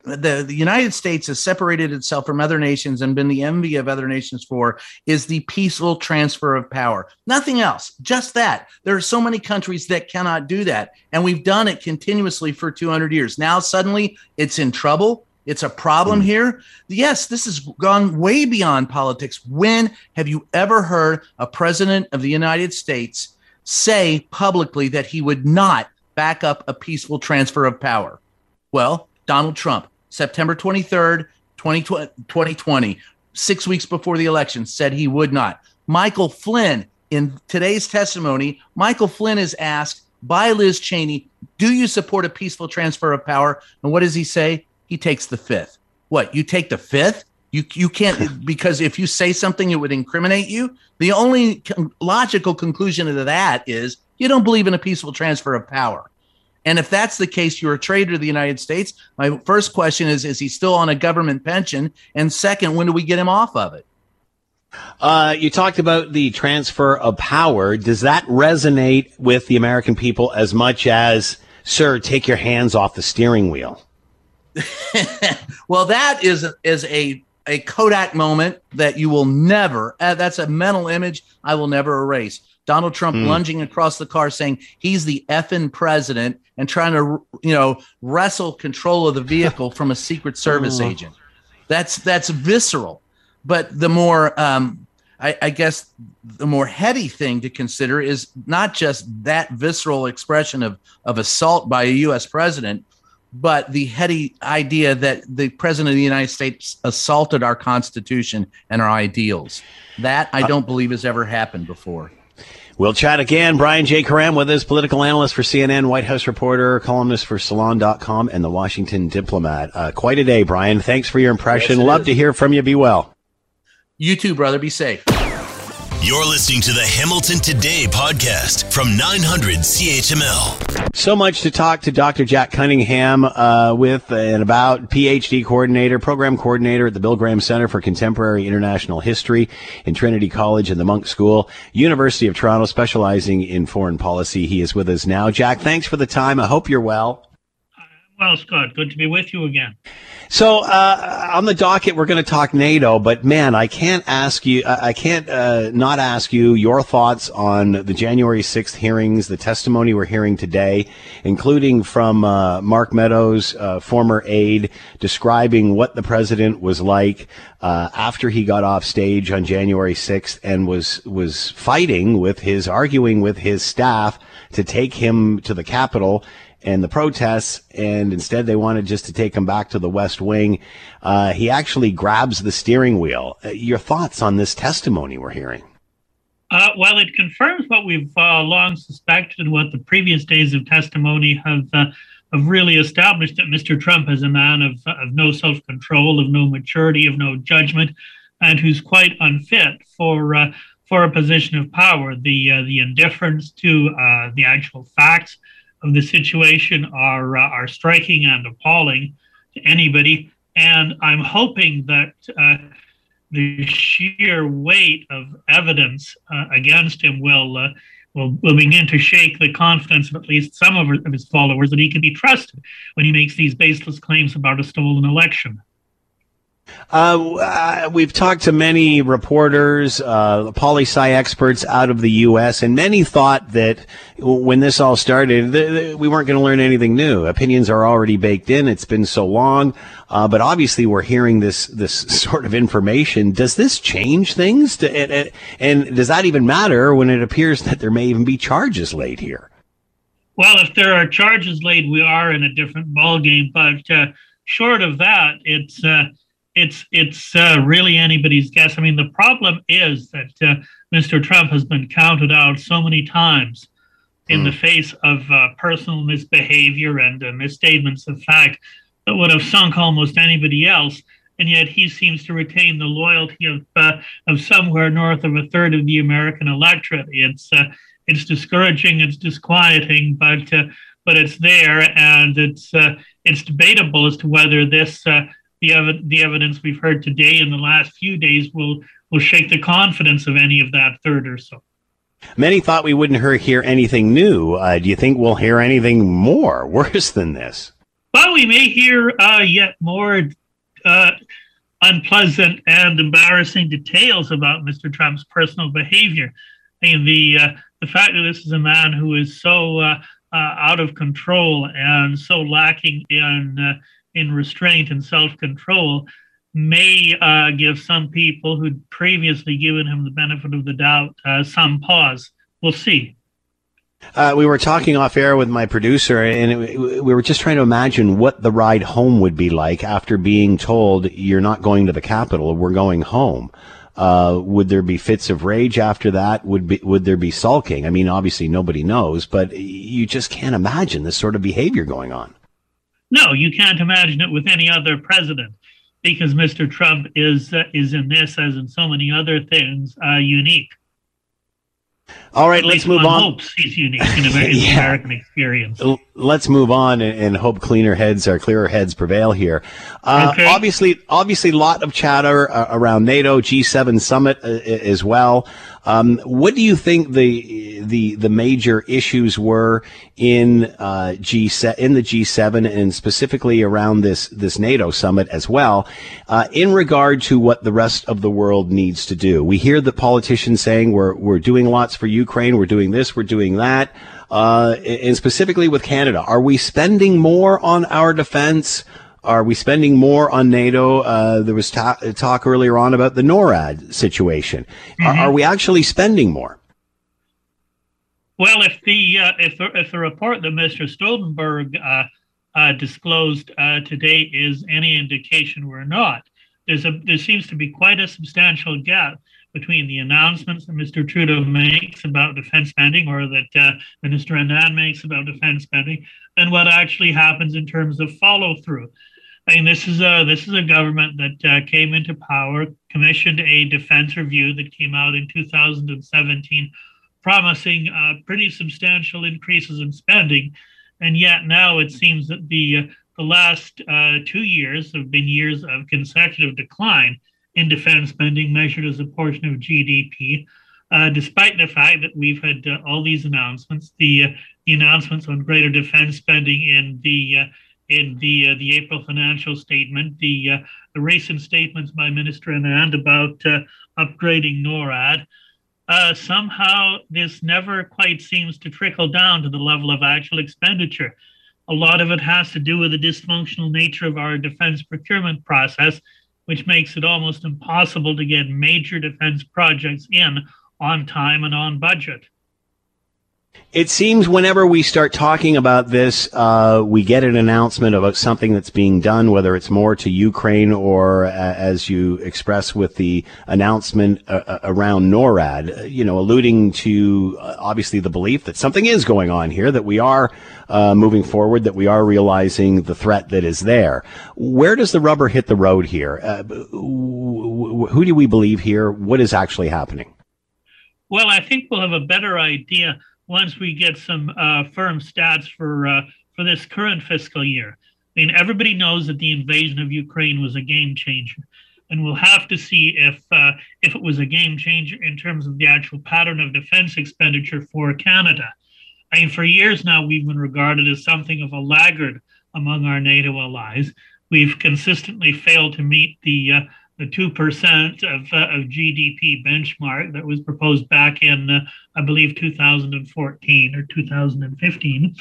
the, the United States has separated itself from other nations and been the envy of other nations for is the peaceful transfer of power. Nothing else, just that. There are so many countries that cannot do that. And we've done it continuously for 200 years. Now, suddenly, it's in trouble. It's a problem mm. here. Yes, this has gone way beyond politics. When have you ever heard a president of the United States say publicly that he would not back up a peaceful transfer of power? Well, Donald Trump. September 23rd, 2020, six weeks before the election, said he would not. Michael Flynn, in today's testimony, Michael Flynn is asked by Liz Cheney, Do you support a peaceful transfer of power? And what does he say? He takes the fifth. What? You take the fifth? You, you can't, because if you say something, it would incriminate you. The only logical conclusion of that is you don't believe in a peaceful transfer of power. And if that's the case, you're a traitor to the United States. My first question is Is he still on a government pension? And second, when do we get him off of it? Uh, you talked about the transfer of power. Does that resonate with the American people as much as, sir, take your hands off the steering wheel? well, that is is a a Kodak moment that you will never. Uh, that's a mental image I will never erase. Donald Trump mm. lunging across the car saying he's the effing president and trying to, you know, wrestle control of the vehicle from a Secret Service oh. agent. That's that's visceral. But the more, um, I, I guess, the more heady thing to consider is not just that visceral expression of of assault by a U.S. president, but the heady idea that the president of the United States assaulted our Constitution and our ideals. That I uh, don't believe has ever happened before. We'll chat again. Brian J. Karem with us, political analyst for CNN, White House reporter, columnist for Salon.com, and the Washington Diplomat. Uh, quite a day, Brian. Thanks for your impression. Yes, Love is. to hear from you. Be well. You too, brother. Be safe. You're listening to the Hamilton Today podcast from 900 CHML. So much to talk to Dr. Jack Cunningham uh, with and about PhD coordinator, program coordinator at the Bill Graham Center for Contemporary International History in Trinity College and the Munk School, University of Toronto, specializing in foreign policy. He is with us now. Jack, thanks for the time. I hope you're well. Well, Scott, good to be with you again. So uh, on the docket, we're going to talk NATO, but man, I can't ask you, I can't uh, not ask you your thoughts on the January 6th hearings, the testimony we're hearing today, including from uh, Mark Meadows, uh, former aide, describing what the president was like uh, after he got off stage on January 6th and was was fighting with his, arguing with his staff to take him to the Capitol and the protests, and instead they wanted just to take him back to the West Wing. Uh, he actually grabs the steering wheel. Uh, your thoughts on this testimony we're hearing? Uh, well, it confirms what we've uh, long suspected and what the previous days of testimony have uh, have really established that Mr. Trump is a man of, of no self control, of no maturity, of no judgment, and who's quite unfit for uh, for a position of power. The the indifference to the actual facts of the situation are uh, are striking and appalling to anybody. And I'm hoping that uh, the sheer weight of evidence uh, against him will, uh, will will begin to shake the confidence of at least some of, of his followers that he can be trusted when he makes these baseless claims about a stolen election. Uh, uh, we've talked to many reporters, uh, poli sci experts out of the U.S., and many thought that when this all started, th- th- we weren't going to learn anything new. Opinions are already baked in. It's been so long, uh, but obviously we're hearing this this sort of information. Does this change things? To, and, and does that even matter when it appears that there may even be charges laid here? Well, if there are charges laid, we are in a different ballgame. But uh, short of that, it's uh, it's it's uh, really anybody's guess. I mean, the problem is that uh, Mr. Trump has been counted out so many times in mm. the face of uh, personal misbehavior and uh, misstatements of fact that would have sunk almost anybody else. And yet he seems to retain the loyalty of uh, of somewhere north of a third of the American electorate. It's uh, it's discouraging, it's disquieting, but uh, but it's there, and it's uh, it's debatable as to whether this uh, the ev- the evidence we've heard today in the last few days will will shake the confidence of any of that third or so. Many thought we wouldn't hear anything new. Uh, do you think we'll hear anything more worse than this? Well, we may hear uh, yet more uh, unpleasant and embarrassing details about Mr. Trump's personal behavior. I mean, the uh, the fact that this is a man who is so uh, uh, out of control and so lacking in in restraint and self control may uh, give some people who'd previously given him the benefit of the doubt uh, some pause. We'll see. Uh, we were talking off air with my producer, and it, we were just trying to imagine what the ride home would be like after being told you're not going to the Capitol, we're going home. Uh, would there be fits of rage after that? Would be, would there be sulking? I mean, obviously nobody knows, but you just can't imagine this sort of behavior going on. No, you can't imagine it with any other president because Mr. Trump is uh, is in this, as in so many other things, uh, unique. All right, let's move on. Hopes he's unique in American, yeah. American experience. Let's move on and, and, hope cleaner heads or clearer heads prevail here. Uh, okay. Obviously, obviously, a lot of chatter uh, around NATO G7 summit uh, as well. Um, what do you think the the the major issues were in uh, G in the G7 and specifically around this this NATO summit as well, uh, in regard to what the rest of the world needs to do? We hear the politicians saying we're we're doing lots for Ukraine, we're doing this, we're doing that, uh, and specifically with Canada, are we spending more on our defense? Are we spending more on NATO? Uh, there was ta- talk earlier on about the NORAD situation. Mm-hmm. Are, are, we actually spending more? Well, if the uh, if the, if the report that Mr. Stoltenberg uh, uh disclosed uh, today is any indication, we're not. There's a there seems to be quite a substantial gap between the announcements that Mr. Trudeau makes about defense spending or that uh, Minister Anand makes about defense spending and what actually happens in terms of follow through. I mean, this is a this is a government that uh, came into power, commissioned a defense review that came out in 2017, promising uh, pretty substantial increases in spending, and yet now it seems that the uh, the last uh, two years have been years of consecutive decline in defense spending measured as a portion of GDP. Uh, despite the fact that we've had uh, all these announcements, the, uh, the announcements on greater defense spending in the uh, in the uh, the April financial statement, the uh, the recent statements by Minister Anand about upgrading NORAD, somehow this never quite seems to trickle down to the level of actual expenditure. A lot of it has to do with the dysfunctional nature of our defense procurement process which makes it almost impossible to get major defense projects in on time and on budget. It seems whenever we start talking about this, uh, we get an announcement about something that's being done, whether it's more to Ukraine or, uh, as you express with the announcement uh, uh around NORAD, uh, you know, alluding to uh, obviously the belief that something is going on here, that we are moving forward, that we are realizing the threat that is there. Where does the rubber hit the road here? who do we believe here? What is actually happening? Well, I think we'll have a better idea once we get some uh, firm stats for uh, for this current fiscal year. I mean, everybody knows that the invasion of Ukraine was a game changer, and we'll have to see if uh, if it was a game changer in terms of the actual pattern of defense expenditure for Canada. I mean, for years now, we've been regarded as something of a laggard among our NATO allies. We've consistently failed to meet the uh, the 2% of, uh, of GDP benchmark that was proposed back in, uh, I believe, 2014 or 2015.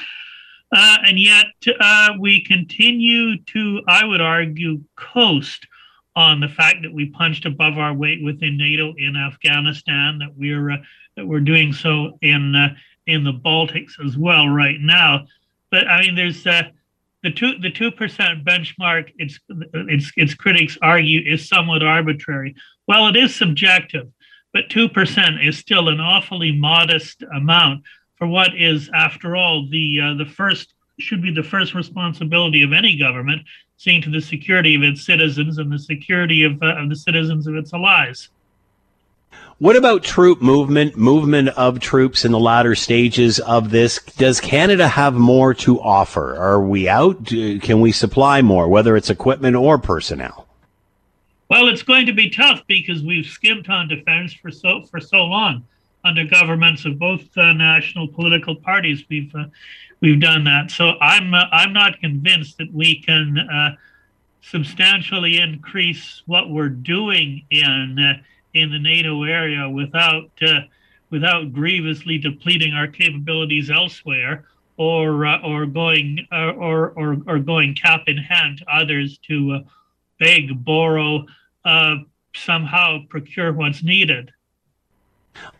Uh, and yet uh, we continue to, I would argue, coast on the fact that we punched above our weight within NATO in Afghanistan, that we're uh, that we're doing so in uh, in the Baltics as well right now. But I mean, there's the two the two percent benchmark, its its its critics argue, is somewhat arbitrary. Well, it is subjective, but two percent is still an awfully modest amount for what is, after all, the uh, the first should be the first responsibility of any government seeing to the security of its citizens and the security of, uh, of the citizens of its allies. What about troop movement, movement of troops in the latter stages of this? Does Canada have more to offer? Are we out? Can we supply more, whether it's equipment or personnel? Well, it's going to be tough because we've skimped on defense for so for so long under governments of both uh, national political parties. We've uh, we've done that. So I'm uh, I'm not convinced that we can uh, substantially increase what we're doing in uh, in the NATO area without uh, without grievously depleting our capabilities elsewhere, or uh, or going uh, or, or or going cap in hand to others to uh, beg, borrow, uh, somehow procure what's needed.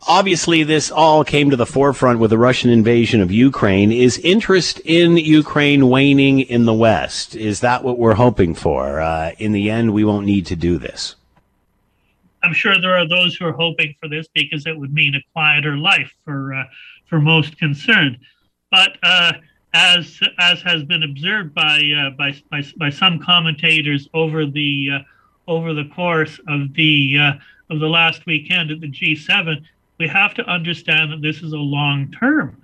Obviously, this all came to the forefront with the Russian invasion of Ukraine. Is interest in Ukraine waning in the West? Is that what we're hoping for? Uh, in the end, we won't need to do this. I'm sure there are those who are hoping for this because it would mean a quieter life for uh, for most concerned. But uh, as as has been observed by, uh, by, by by some commentators over the uh, over the course of the uh, of the last weekend at the G7, we have to understand that this is a long term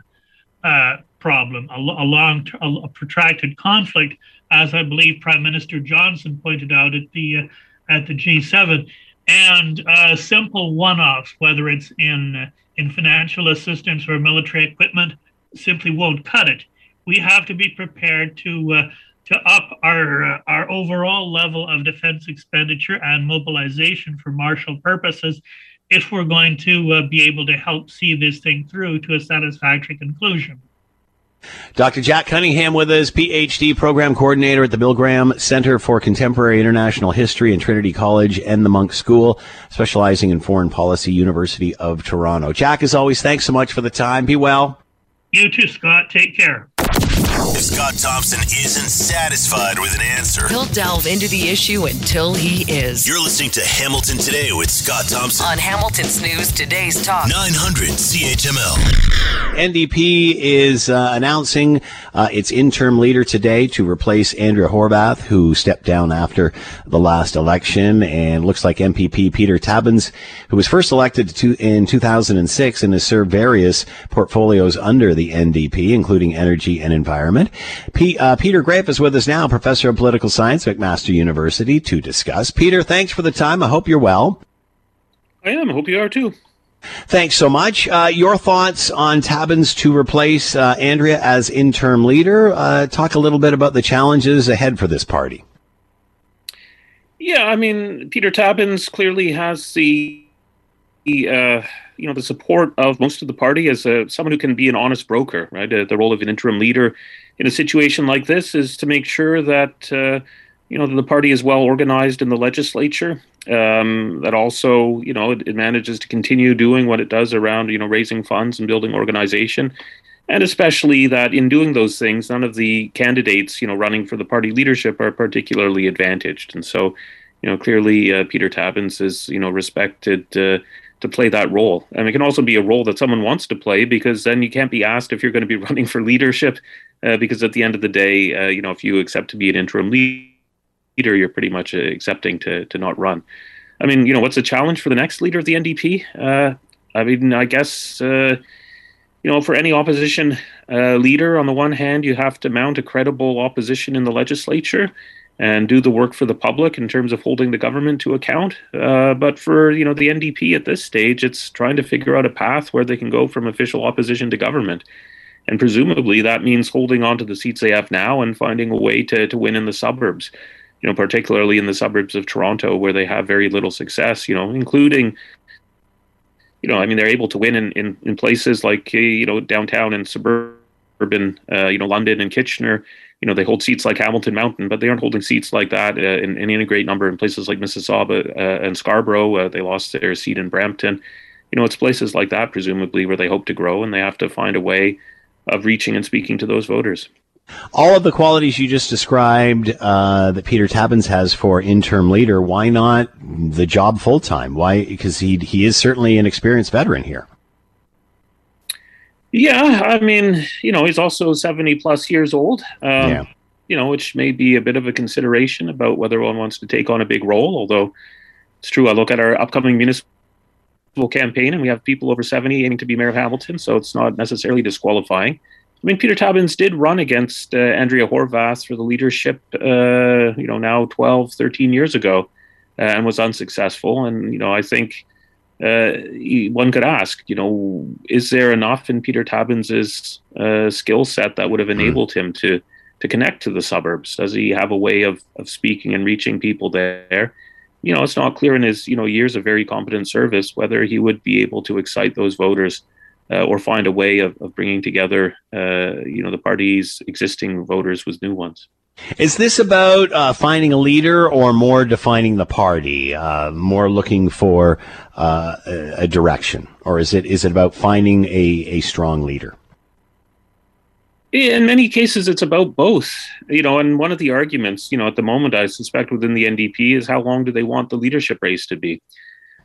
uh, problem, a, a long a protracted conflict, as I believe Prime Minister Johnson pointed out at the at the G7 and uh, simple one-offs, whether it's in in financial assistance or military equipment, simply won't cut it. We have to be prepared to uh, to up our uh, our overall level of defense expenditure and mobilization for martial purposes if we're going to uh, be able to help see this thing through to a satisfactory conclusion. Dr. Jack Cunningham with us, PhD program coordinator at the Bill Graham Center for Contemporary International History in Trinity College and the Munk School, specializing in foreign policy, University of Toronto. Jack, as always, thanks so much for the time. Be well. You too, Scott. Take care. If Scott Thompson isn't satisfied with an answer, he'll delve into the issue until he is. You're listening to Hamilton Today with Scott Thompson on Hamilton's News Today's Talk 900 CHML. NDP is uh, announcing uh, its interim leader today to replace Andrea Horwath, who stepped down after the last election, and looks like MPP Peter Tabuns, who was first elected to, in 2006 and has served various portfolios under the NDP, including energy and environment P- uh, Peter Graefe is with us now, professor of political science McMaster University, to discuss. Peter, thanks for the time. I hope you're well. I am. I hope you are too. Thanks so much. Uh, your thoughts on Tabuns to replace uh, Andrea as interim leader? Uh, talk a little bit about the challenges ahead for this party. Yeah, I mean, Peter Tabuns clearly has the uh, you know the support of most of the party as a, someone who can be an honest broker. Right, uh, the role of an interim leader in a situation like this is to make sure that uh, you know the party is well organized in the legislature. Um, that also you know it, it, manages to continue doing what it does around you know raising funds and building organization. And especially that in doing those things, none of the candidates, you know, running for the party leadership are particularly advantaged. And so, you know, clearly uh, Peter Tabuns is, you know, respected uh, to play that role. And it can also be a role that someone wants to play because then you can't be asked if you're going to be running for leadership. Uh, because at the end of the day, uh, you know, if you accept to be an interim leader, you're pretty much uh, accepting to to not run. I mean, you know, what's the challenge for the next leader of the NDP? Uh, I mean, I guess. Uh, you know, for any opposition uh, leader, on the one hand, you have to mount a credible opposition in the legislature, and do the work for the public in terms of holding the government to account. Uh, but for you know the NDP at this stage, it's trying to figure out a path where they can go from official opposition to government, and presumably that means holding on to the seats they have now and finding a way to to win in the suburbs. You know, particularly in the suburbs of Toronto, where they have very little success. You know, including you know, I mean, they're able to win in, in, in places like, you know, downtown and suburban, uh, you know, London and Kitchener, you know they hold seats like Hamilton Mountain, but they aren't holding seats like that uh, in, in any great number in places like Mississauga uh, and Scarborough. Uh, they lost their seat in Brampton. You know, it's places like that, presumably, where they hope to grow, and they have to find a way of reaching and speaking to those voters. All of the qualities you just described uh, that Peter Tabuns has for interim leader, why not the job full time? Why? Because he he is certainly an experienced veteran here. Yeah, I mean, you know, he's also 70 plus years old. Um, yeah. you know, which may be a bit of a consideration about whether one wants to take on a big role. Although it's true, I look at our upcoming municipal campaign and we have people over 70 aiming to be mayor of Hamilton, so it's not necessarily disqualifying. I mean, Peter Tabuns did run against uh, Andrea Horwath for the leadership, uh, you know, now 12, 13 years ago, uh, and was unsuccessful. And, you know, I think uh, one could ask, you know, is there enough in Peter Tabuns's uh, skill set that would have hmm. enabled him to to connect to the suburbs? Does he have a way of of speaking and reaching people there? You know, it's not clear in his you know years of very competent service whether he would be able to excite those voters uh, or find a way of, of bringing together uh, you know the party's existing voters with new ones. Is this about uh, finding a leader or more defining the party, uh, more looking for uh, a direction, or is it is it about finding a, a strong leader? In many cases, it's about both. You know, and one of the arguments, you know, at the moment, I suspect within the NDP is how long do they want the leadership race to be?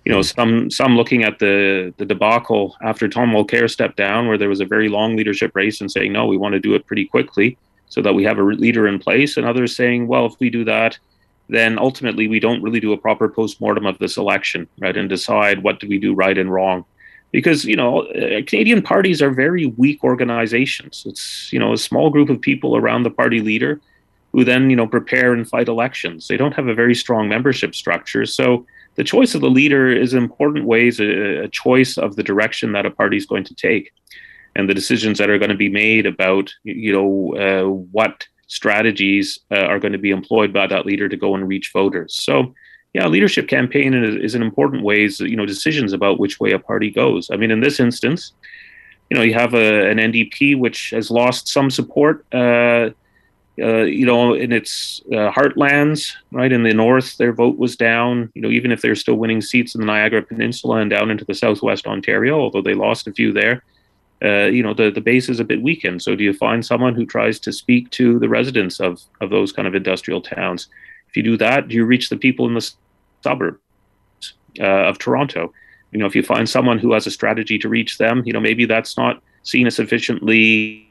You know, some some looking at the the debacle after Tom Mulcair stepped down, where there was a very long leadership race, and saying no, we want to do it pretty quickly so that we have a leader in place, and others saying, well, if we do that, then ultimately we don't really do a proper post-mortem of this election, right, and decide what do we do right and wrong. Because you know, uh, Canadian parties are very weak organizations. It's you know a small group of people around the party leader who then you know prepare and fight elections. They don't have a very strong membership structure, so the choice of the leader is important ways a, a choice of the direction that a party is going to take and the decisions that are going to be made about you know uh, what strategies uh, are going to be employed by that leader to go and reach voters. So yeah, leadership campaign is, is an important ways you know decisions about which way a party goes. I mean, in this instance, you know you have a, an NDP which has lost some support. Uh, uh, you know, in its uh, heartlands, right in the north, their vote was down. You know, even if they're still winning seats in the Niagara Peninsula and down into the southwest Ontario, although they lost a few there, uh, you know the, the base is a bit weakened. So do you find someone who tries to speak to the residents of of those kind of industrial towns? If you do that, you reach the people in the suburbs uh, of Toronto? You know, if you find someone who has a strategy to reach them, you know maybe that's not seen as sufficiently,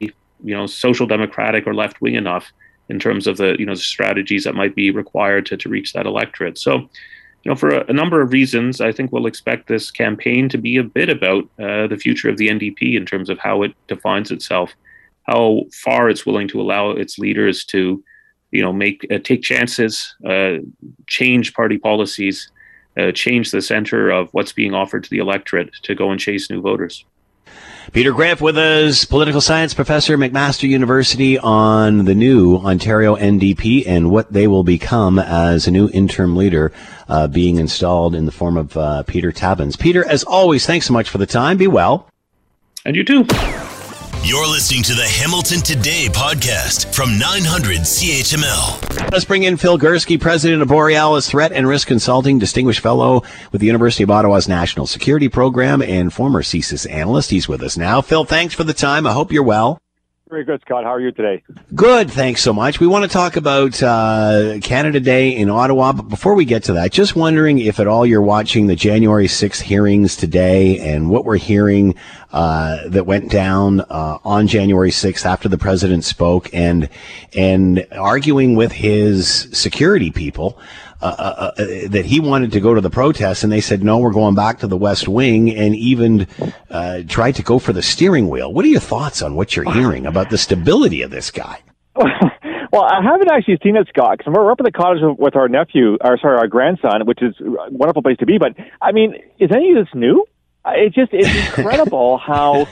you know, social democratic or left wing enough in terms of the you know the strategies that might be required to to reach that electorate. So you know, for a, a, number of reasons, I think we'll expect this campaign to be a bit about uh, the future of the NDP in terms of how it defines itself, how far it's willing to allow its leaders to, you know, make uh, take chances, uh, change party policies, uh, change the center of what's being offered to the electorate to go and chase new voters. Peter Graefe with us, political science professor, McMaster University, on the new Ontario NDP and what they will become as a new interim leader uh, being installed in the form of uh, Peter Tabuns. Peter, as always, thanks so much for the time. Be well. And you too. You're listening to the Hamilton Today podcast from 900 CHML. Let's bring in Phil Gurski, president of Borealis Threat and Risk Consulting, distinguished fellow with the University of Ottawa's National Security Program, and former CSIS analyst. He's with us now. Phil, thanks for the time. I hope you're well. Very good, Scott. How are you today? Good, thanks so much. We want to talk about uh, Canada Day in Ottawa, but before we get to that, just wondering if at all you're watching the January 6th hearings today and what we're hearing uh, that went down uh, on January 6th after the president spoke and and arguing with his security people uh, uh, uh, that he wanted to go to the protests, and they said no, we're going back to the West Wing, and even uh, tried to go for the steering wheel. What are your thoughts on what you're hearing about the stability of this guy? Well, I haven't actually seen it, Scott, because we're up at the cottage with our nephew, or sorry, our grandson, which is a wonderful place to be. But I mean, is any of this new? It just it's incredible how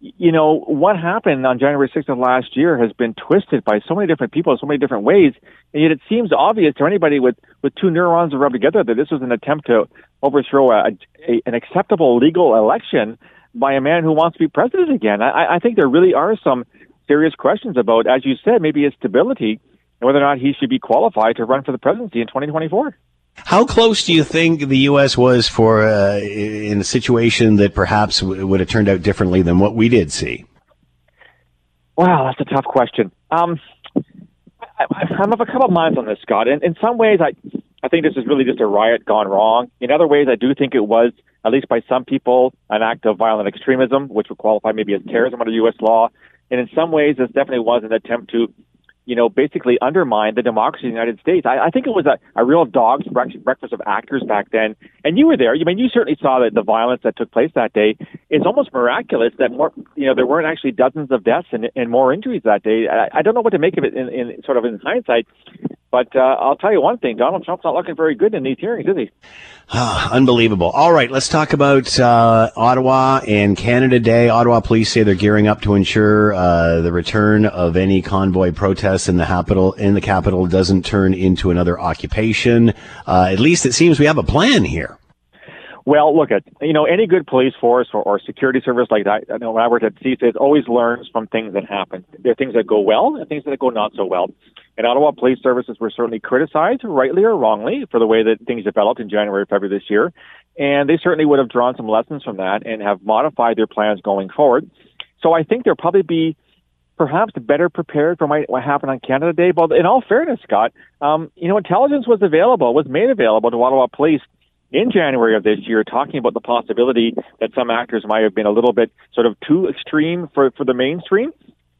you know, what happened on January 6th of last year has been twisted by so many different people in so many different ways. And yet it seems obvious to anybody with, with two neurons to rub together that this was an attempt to overthrow a, a, an acceptable legal election by a man who wants to be president again. I, I think there really are some serious questions about, as you said, maybe his stability and whether or not he should be qualified to run for the presidency in 2024. How close do you think the U.S. was for uh, in a situation that perhaps would have turned out differently than what we did see? Wow, that's a tough question. Um, I, am of a couple of minds on this, Scott. In, in some ways, I I think this is really just a riot gone wrong. In other ways, I do think it was, at least by some people, an act of violent extremism, which would qualify maybe as terrorism under U.S. law. And in some ways, this definitely was an attempt to you know, basically undermine the democracy of the United States. I, I think it was a, a real dog's breakfast of actors back then. And you were there. I mean, you certainly saw that the violence that took place that day. It's almost miraculous that more, you know, there weren't actually dozens of deaths and, and more injuries that day. I, I don't know what to make of it in, in sort of in hindsight. But uh, I'll tell you one thing: Donald Trump's not looking very good in these hearings, is he? Unbelievable. All right, let's talk about uh, Ottawa and Canada Day. Ottawa police say they're gearing up to ensure uh, the return of any convoy protests in the capital. In the capital, doesn't turn into another occupation. Uh, at least it seems we have a plan here. Well, look at you know any good police force or, or security service like that. I know when I worked at CSIS, always learns from things that happen. There are things that go well and things that go not so well. And Ottawa Police Services were certainly criticized, rightly or wrongly, for the way that things developed in January, February this year. And they certainly would have drawn some lessons from that and have modified their plans going forward. So I think they'll probably be perhaps better prepared for what happened on Canada Day. But in all fairness, Scott, um, you know, intelligence was available, was made available to Ottawa Police in January of this year talking about the possibility that some actors might have been a little bit sort of too extreme for, for the mainstream.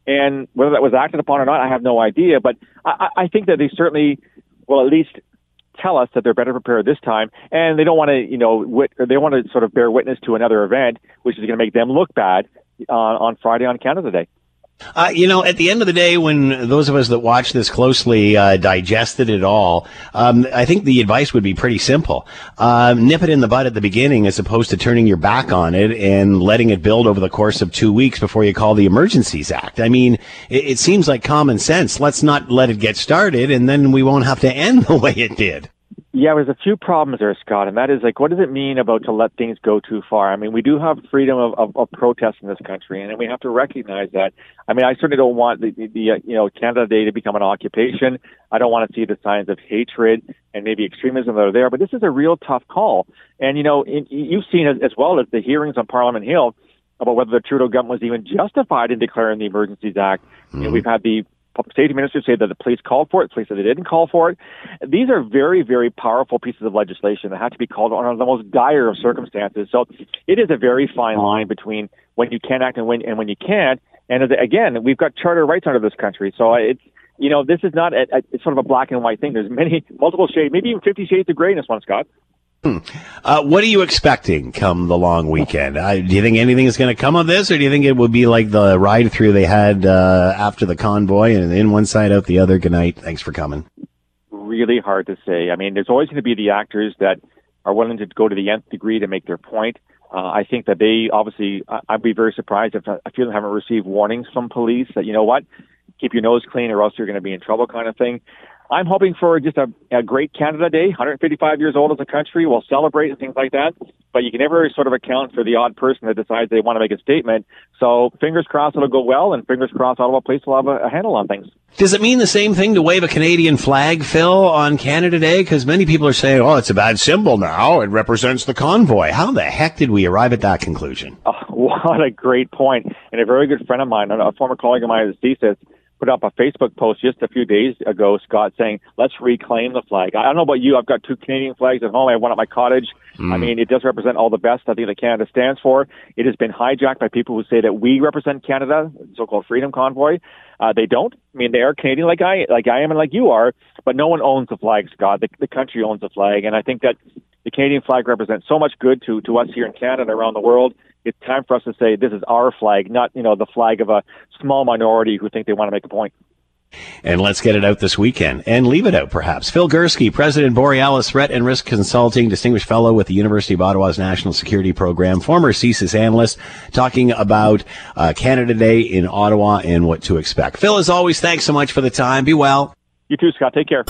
And whether that was acted upon or not, I have no idea. But I, I think that they certainly will at least tell us that they're better prepared this time, and they don't want to, you know, wit- they want to sort of bear witness to another event, which is going to make them look bad uh, on Friday on Canada Day. Uh, you know, at the end of the day, when those of us that watch this closely uh, digested it all, um, I think the advice would be pretty simple. Uh, nip it in the bud at the beginning as opposed to turning your back on it and letting it build over the course of two weeks before you call the Emergencies Act. I mean, it, it seems like common sense. Let's not let it get started and then we won't have to end the way it did. Yeah, there's a few problems there, Scott, and that is like, what does it mean about to let things go too far? I mean, we do have freedom of, of, of protest in this country, and we have to recognize that. I mean, I certainly don't want the, the, the uh, you know Canada Day to become an occupation. I don't want to see the signs of hatred and maybe extremism that are there. But this is a real tough call, and you know, in, you've seen as, as well as the hearings on Parliament Hill about whether the Trudeau government was even justified in declaring the Emergencies Act. Mm-hmm. You know, we've had the public safety say that the police called for it. The police said they didn't call for it. These are very, very powerful pieces of legislation that have to be called on under the most dire of circumstances. So it is a very fine line between when you can act and when and when you can't. And again, we've got charter rights under this country, so it's you know this is not a, a, it's sort of a black and white thing. There's many multiple shades, maybe even fifty shades of gray in this one, Scott. Hmm. Uh, what are you expecting come the long weekend? Uh, do you think anything is going to come of this, or do you think it will be like the ride through they had uh, after the convoy and in one side out the other? Good night. Thanks for coming. Really hard to say. I mean, there's always going to be the actors that are willing to go to the nth degree to make their point. Uh, I think that they obviously, I'd be very surprised if a few of them haven't received warnings from police that, you know what, keep your nose clean or else you're going to be in trouble kind of thing. I'm hoping for just a, a great Canada Day. 155 years old as a country. We'll celebrate and things like that. But you can never sort of account for the odd person that decides they want to make a statement. So fingers crossed it'll go well, and fingers crossed Ottawa Police will have a, a handle on things. Does it mean the same thing to wave a Canadian flag, Phil, on Canada Day? Because many people are saying, oh, it's a bad symbol now. It represents the convoy. How the heck did we arrive at that conclusion? Oh, what a great point. And a very good friend of mine, a former colleague of mine at the CSIS, put up a Facebook post just a few days ago, Scott, saying, let's reclaim the flag. I don't know about you. I've got two Canadian flags at home. I have one at my cottage. Mm. I mean, it does represent all the best I think that Canada stands for. It has been hijacked by people who say that we represent Canada, so-called Freedom Convoy. Uh, they don't. I mean, they are Canadian like I, like I am and like you are, but no one owns the flag, Scott. The, the country owns the flag. And I think that the Canadian flag represents so much good to, to us here in Canada and around the world it's time for us to say this is our flag, not you know the flag of a small minority who think they want to make a point. And let's get it out this weekend and leave it out, perhaps. Phil Gurski, President Borealis Threat and Risk Consulting, Distinguished Fellow with the University of Ottawa's National Security Program, former CSIS analyst, talking about uh, Canada Day in Ottawa and what to expect. Phil, as always, thanks so much for the time. Be well. You too, Scott. Take care.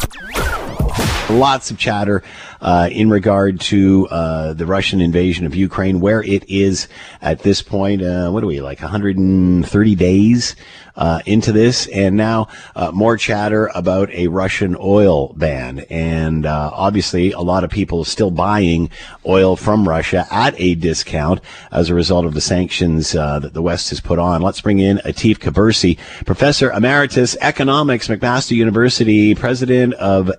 Lots of chatter uh, in regard to uh, the Russian invasion of Ukraine, where it is at this point. Uh, what are we like 130 days uh, into this, and now uh, more chatter about a Russian oil ban. And uh, obviously, a lot of people still buying oil from Russia at a discount as a result of the sanctions that the West has put on. Let's bring in Atif Kubursi, Professor Emeritus Economics, McMaster University, President of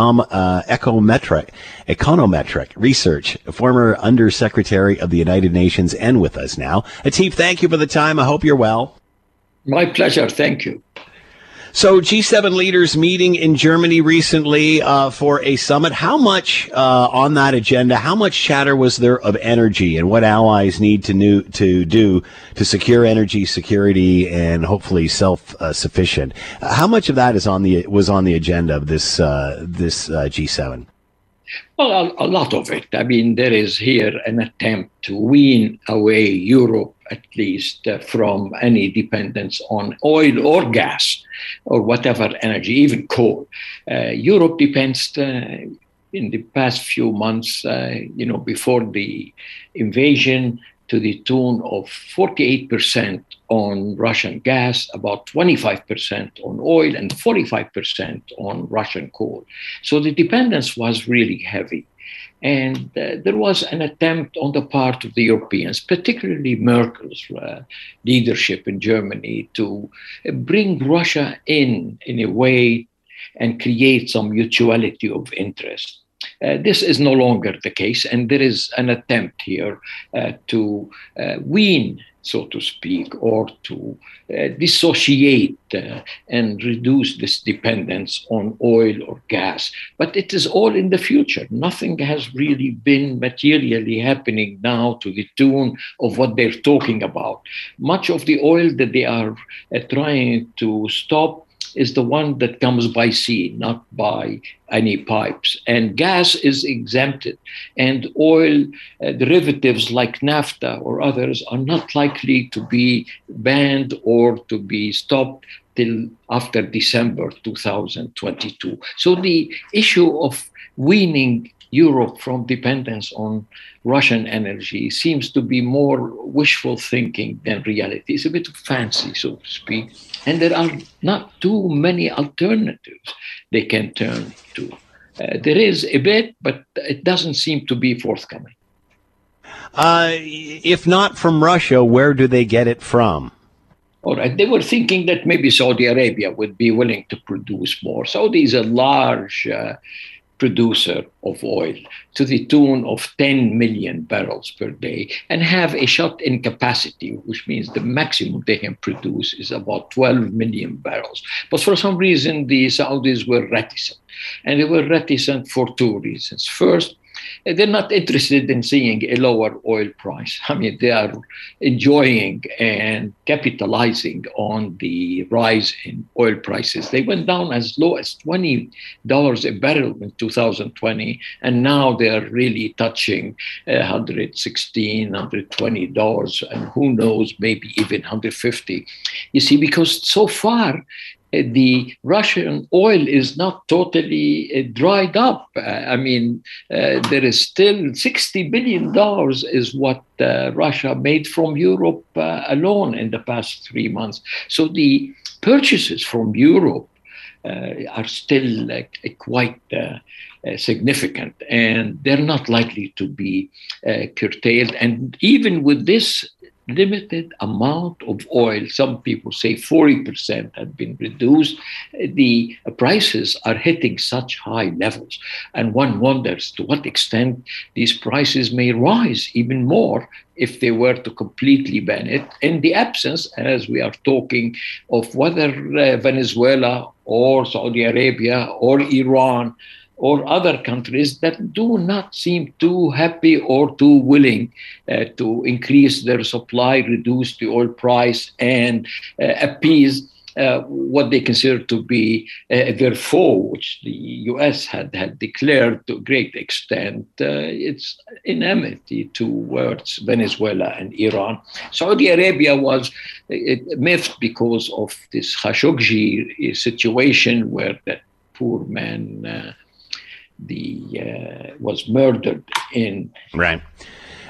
Econom- uh, Econometric, Econometric Research, former Undersecretary of the United Nations, and with us now. Atif, thank you for the time. I hope you're well. My pleasure. Thank you. So, G7 leaders meeting in Germany recently uh, for a summit. How much uh, on that agenda? How much chatter was there of energy and what allies need to, new, to do to secure energy security and hopefully self sufficient? how much of that is on the was on the agenda of this uh, this uh, G7? Well, a, a, lot of it. I mean, there is here an attempt to wean away Europe, at least, uh, from any dependence on oil or gas or whatever energy, even coal. Uh, Europe depends. Uh, in the past few months, uh, you know, before the invasion, to the tune of 48% on Russian gas, about 25% on oil, and 45% on Russian coal. So the dependence was really heavy. And uh, there was an attempt on the part of the Europeans, particularly Merkel's uh, leadership in Germany, to bring Russia in in a way and create some mutuality of interest. Uh, this is no longer the case, and there is an attempt here uh, to uh, wean, so to speak, or to uh, dissociate uh, and reduce this dependence on oil or gas. But it is all in the future. Nothing has really been materially happening now to the tune of what they're talking about. Much of the oil that they are uh, trying to stop is the one that comes by sea, not by any pipes. And gas is exempted. And oil uh, derivatives like naphtha or others are not likely to be banned or to be stopped till after December 2022. So the issue of weaning Europe from dependence on Russian energy seems to be more wishful thinking than reality. It's a bit fancy, so to speak. And there are not too many alternatives they can turn to. Uh, there is a bit, but it doesn't seem to be forthcoming. Uh, if not from Russia, where do they get it from? All right, they were thinking that maybe Saudi Arabia would be willing to produce more. Saudi is a large uh, producer of oil to the tune of 10 million barrels per day and have a shut in capacity, which means the maximum they can produce is about 12 million barrels. But for some reason, the Saudis were reticent. And they were reticent for two reasons. First, they're not interested in seeing a lower oil price. I mean, they are enjoying and capitalizing on the rise in oil prices. They went down as low as $20 a barrel in 2020, and now they're really touching $116, $120, and who knows, maybe even 150. You see, because so far the Russian oil is not totally uh, dried up. Uh, I mean, uh, there is still $60 billion is what uh, Russia made from Europe uh, alone in the past three months. So the purchases from Europe uh, are still quite significant and they're not likely to be curtailed. And even with this limited amount of oil, some people say 40% have been reduced, the prices are hitting such high levels. And one wonders to what extent these prices may rise even more if they were to completely ban it in the absence, as we are talking, of whether uh, Venezuela or Saudi Arabia or Iran or other countries that do not seem too happy or too willing uh, to increase their supply, reduce the oil price, and uh, appease uh, what they consider to be uh, their foe, which the U.S. had, had declared to a great extent uh, its enmity towards Venezuela and Iran. Saudi Arabia was uh, miffed because of this Khashoggi situation where that poor man the uh, was murdered in right.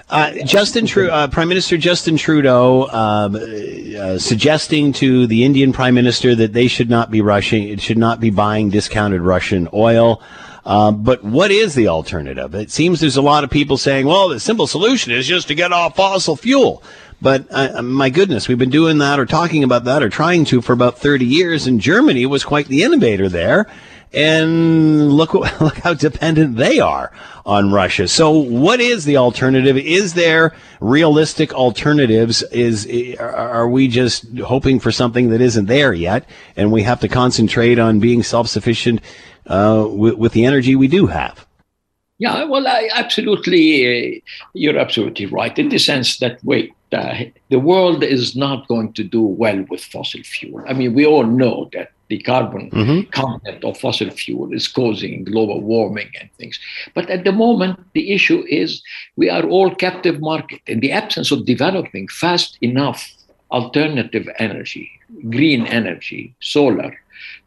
Uh, Justin Trudeau, uh, Prime Minister Justin Trudeau, um, uh, suggesting to the Indian Prime Minister that they should not be rushing, it should not be buying discounted Russian oil. Um, but what is the alternative? It seems there's a lot of people saying, well, the simple solution is just to get off fossil fuel. But uh, my goodness, we've been doing that or talking about that or trying to for about 30 years, and Germany was quite the innovator there and look look how dependent they are on Russia. So, what is the alternative? Is there realistic alternatives? Is are we just hoping for something that isn't there yet, and we have to concentrate on being self sufficient uh, with, with the energy we do have? Yeah, well, I absolutely, uh, you're absolutely right in the sense that wait, uh, the world is not going to do well with fossil fuel. I mean, we all know that the carbon mm-hmm. content of fossil fuel is causing global warming and things. But at the moment, the issue is we are all captive market. In the absence of developing fast enough alternative energy, green energy, solar,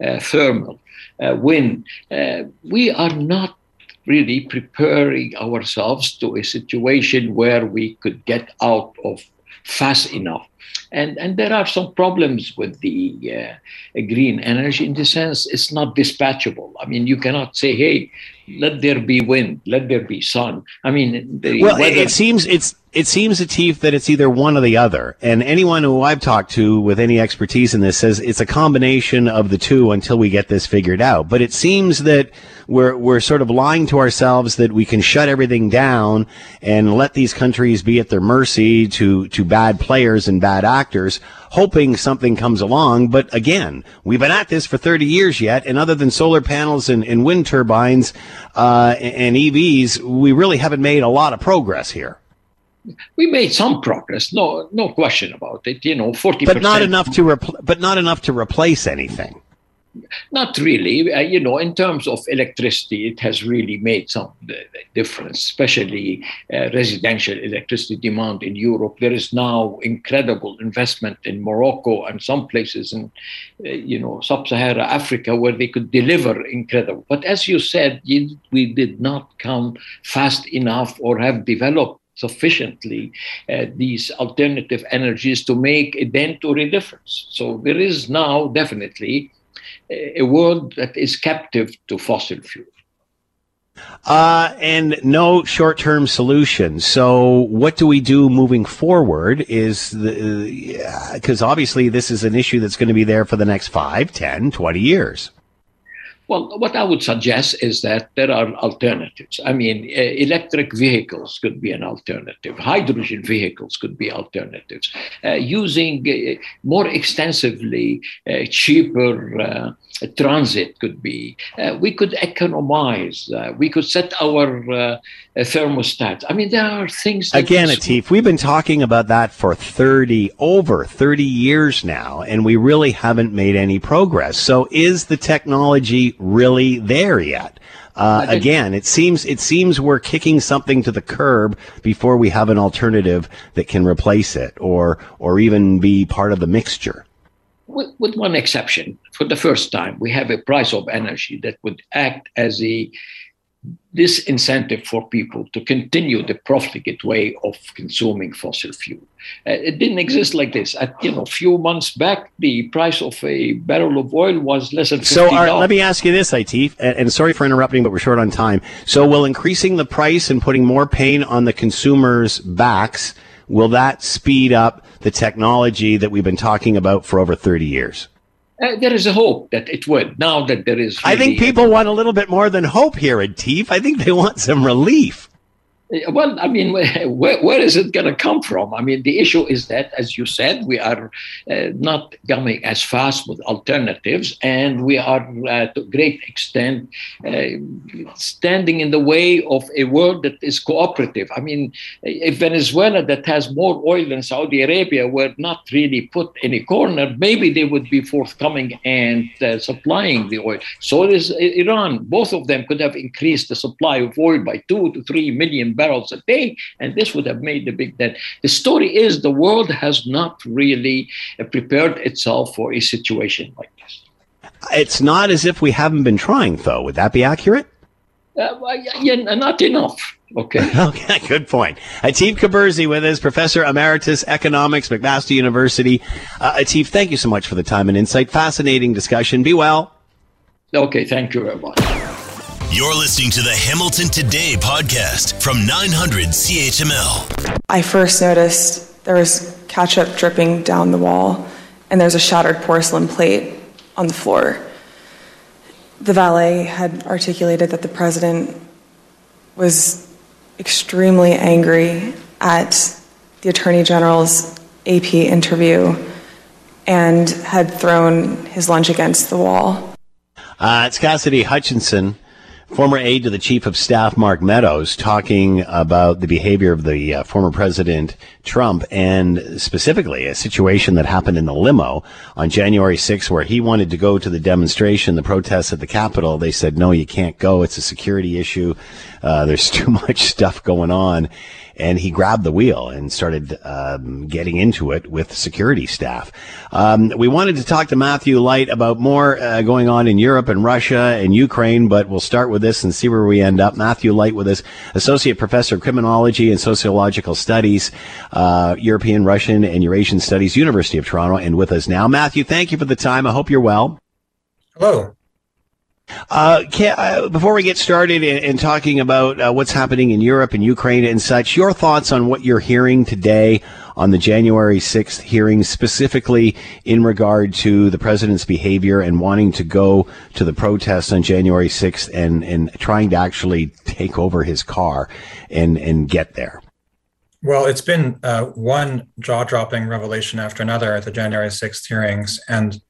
uh, thermal, uh, wind, uh, we are not really preparing ourselves to a situation where we could get out of fast enough. And, and there are some problems with the uh, green energy in the sense it's not dispatchable. I mean, you cannot say, hey, let there be wind, let there be sun. I mean, well, weather- it seems it's it seems, Atif, that it's either one or the other. And anyone who I've talked to with any expertise in this says it's a combination of the two until we get this figured out. But it seems that we're, we're sort of lying to ourselves that we can shut everything down and let these countries be at their mercy to, to bad players and bad actors, hoping something comes along. But again, we've been at this for 30 years yet. And other than solar panels and, and wind turbines, uh, and EVs, we really haven't made a lot of progress here we made some progress. No, no question about it. You know, forty. But not enough to repl- But not enough to replace anything. Not really. Uh, you know, in terms of electricity, it has really made some uh, difference, especially uh, residential electricity demand in Europe. There is now incredible investment in Morocco and some places in, uh, you know, sub-Saharan Africa where they could deliver incredible. But as you said, we did not come fast enough or have developed sufficiently uh, these alternative energies to make a dent or a difference. So there is now definitely a, world that is captive to fossil fuel. Uh, and no short-term solution. So, what do we do moving forward? Is because uh, obviously this is an issue that's going to be there for the next 5, 10, 20 years. Well, what I would suggest is that there are alternatives. I mean, electric vehicles could be an alternative. Hydrogen vehicles could be alternatives. Uh, using uh, more extensively uh, cheaper uh, transit could be. Uh, we could economize. we could set our thermostat. I mean, there are things. Again, Atif, we've been talking about that for 30, over 30 years now, and we really haven't made any progress. So is the technology really there yet? Uh, again, it seems it seems we're kicking something to the curb before we have an alternative that can replace it, or or even be part of the mixture. With, with one exception, for the first time, we have a price of energy that would act as a disincentive for people to continue the profligate way of consuming fossil fuel. Uh, it didn't exist like this. At, you know, a few months back, the price of a barrel of oil was less than $50. So uh, let me ask you this, Atif, and, and sorry for interrupting, but we're short on time. So will increasing the price and putting more pain on the consumers' backs, will that speed up the technology that we've been talking about for over 30 years? Uh, there is a hope that it would. Now that there is, really I think people a, want a little bit more than hope here at Atif. I think they want some relief. Well, I mean, where, where is it going to come from? I mean, the issue is that, as you said, we are uh, not coming as fast with alternatives, and we are, uh, to a great extent, uh, standing in the way of a world that is cooperative. I mean, if Venezuela, that has more oil than Saudi Arabia, were not really put in a corner, maybe they would be forthcoming and uh, supplying the oil. So is Iran. Both of them could have increased the supply of oil by two to three million barrels barrels a day, and this would have made the big dent. The story is the world has not really uh, prepared itself for a situation like this. It's not as if we haven't been trying, though. Would that be accurate? Uh, yeah, not enough. Okay. okay, good point. Atif Kubursi with us, Professor Emeritus Economics, McMaster University. Uh, Atif, thank you so much for the time and insight. Fascinating discussion. Be well. Okay, thank you very much. You're listening to the Hamilton Today podcast from 900 CHML. I first noticed there was ketchup dripping down the wall, and there's a shattered porcelain plate on the floor. the valet had articulated that the president was extremely angry at the attorney general's AP interview and had thrown his lunch against the wall. Uh, it's Cassidy Hutchinson former aide to the chief of staff Mark Meadows talking about the behavior of the uh, former president Trump and specifically a situation that happened in the limo on January 6th where he wanted to go to the demonstration, the protests at the Capitol. They said, no, you can't go. It's a security issue. Uh, there's too much stuff going on and he grabbed the wheel and started um, getting into it with security staff. Um, we wanted to talk to Matthew Light about more uh, going on in Europe and Russia and Ukraine, but we'll start with this and see where we end up. Matthew Light with us, Associate Professor of Criminology and Sociological Studies, uh, European, Russian, and Eurasian Studies, University of Toronto, and with us now. Matthew, thank you for the time. I hope you're well. Hello. Uh, can, uh, before we get started in, in talking about uh, what's happening in Europe and Ukraine and such, your thoughts on what you're hearing today on the January 6th hearings, specifically in regard to the president's behavior and wanting to go to the protests on January 6th and, and trying to actually take over his car and, and get there? Well, it's been uh, one jaw dropping revelation after another at the January 6th hearings. And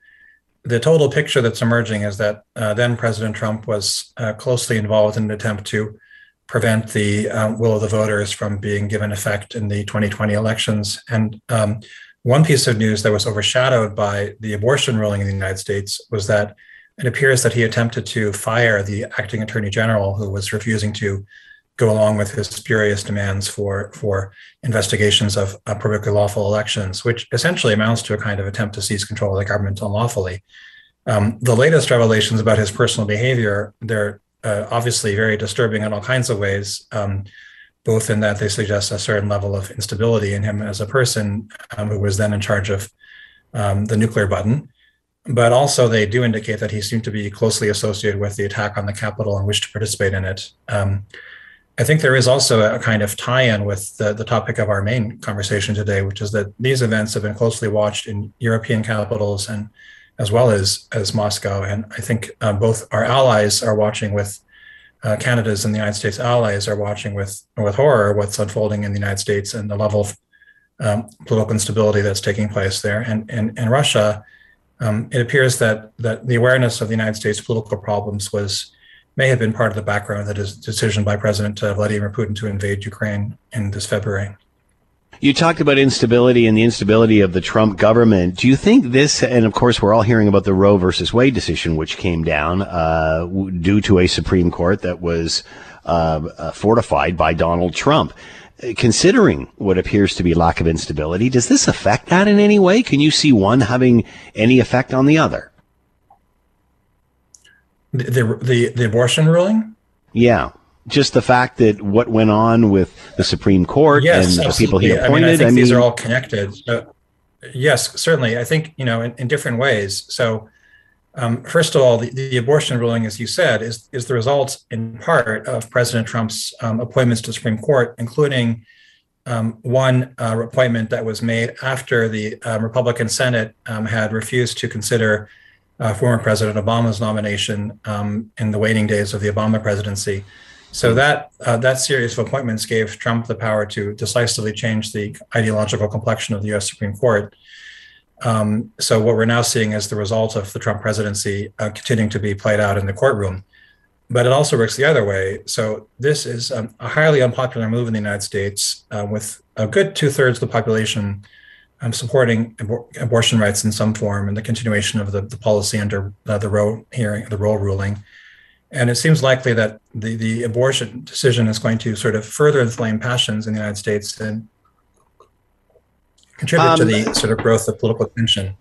the total picture that's emerging is that uh, then President Trump was uh, closely involved in an attempt to prevent the um, will of the voters from being given effect in the 2020 elections. And um, one piece of news that was overshadowed by the abortion ruling in the United States was that it appears that he attempted to fire the acting attorney general who was refusing to go along with his spurious demands for for investigations of uh, perfectly lawful elections, which essentially amounts to a kind of attempt to seize control of the government unlawfully. Um, the latest revelations about his personal behavior they're uh, obviously very disturbing in all kinds of ways. Um, both in that they suggest a certain level of instability in him as a person um, who was then in charge of um, the nuclear button, but also they do indicate that he seemed to be closely associated with the attack on the Capitol and wished to participate in it. Um, I think there is also a kind of tie-in with the, the topic of our main conversation today, which is that these events have been closely watched in European capitals and as well as as Moscow. And I think um, both our allies are watching with uh, Canada's and the United States allies are watching with with horror what's unfolding in the United States and the level of um, political instability that's taking place there. And and in Russia, um, it appears that that the awareness of the United States political problems was may have been part of the background of the decision by President uh, Vladimir Putin to invade Ukraine in this February. You talked about instability and the instability of the Trump government. Do you think this, and of course, we're all hearing about the Roe versus Wade decision, which came down uh, due to a Supreme Court that was uh, uh fortified by Donald Trump. Considering what appears to be lack of instability, does this affect that in any way? Can you see one having any effect on the other? The, the, the abortion ruling? Yeah. Just the fact that what went on with the Supreme Court yes, and the people he appointed. I mean, I think I these are all connected. yes, certainly. I think, you know, in, in different ways. So, um, first of all, the, the, abortion ruling, as you said, is, is the result in part of President Trump's um, appointments to the Supreme Court, including um, one uh, appointment that was made after the uh, Republican Senate um, had refused to consider uh, former President Obama's nomination um, in the waning days of the Obama presidency. So that uh, that series of appointments gave Trump the power to decisively change the ideological complexion of the U.S. Supreme Court. Um, so what we're now seeing is the result of the Trump presidency uh, continuing to be played out in the courtroom. But it also works the other way. So this is um, a highly unpopular move in the United States, uh, with a good two thirds of the population I'm supporting abor- abortion rights in some form and the continuation of the, the policy under uh, the Roe hearing, the Roe ruling. And it seems likely that the, the abortion decision is going to sort of further inflame passions in the United States and contribute um, to the sort of growth of political tension.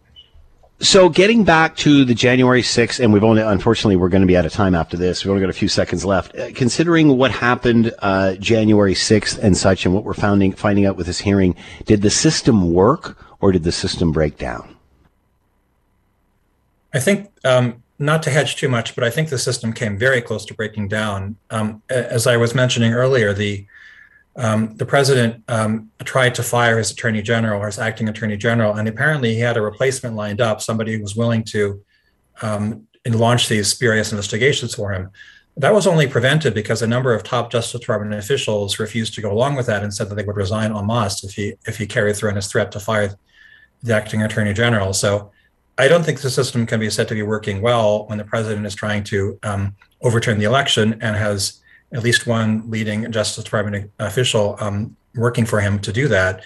So getting back to the January 6th, and we've only, unfortunately, we're going to be out of time after this. We've only got a few seconds left. Uh, considering what happened uh, January 6th and such, and what we're finding, finding out with this hearing, did the system work or did the system break down? I think, um, not to hedge too much, but I think the system came very close to breaking down. Um, as I was mentioning earlier, the um, the president um, tried to fire his attorney general or his acting attorney general, and apparently he had a replacement lined up, somebody who was willing to um, launch these spurious investigations for him. That was only prevented because a number of top Justice Department officials refused to go along with that and said that they would resign en masse if he if he carried through on his threat to fire the acting attorney general. So I don't think the system can be said to be working well when the president is trying to um, overturn the election and has at least one leading Justice Department official um, working for him to do that.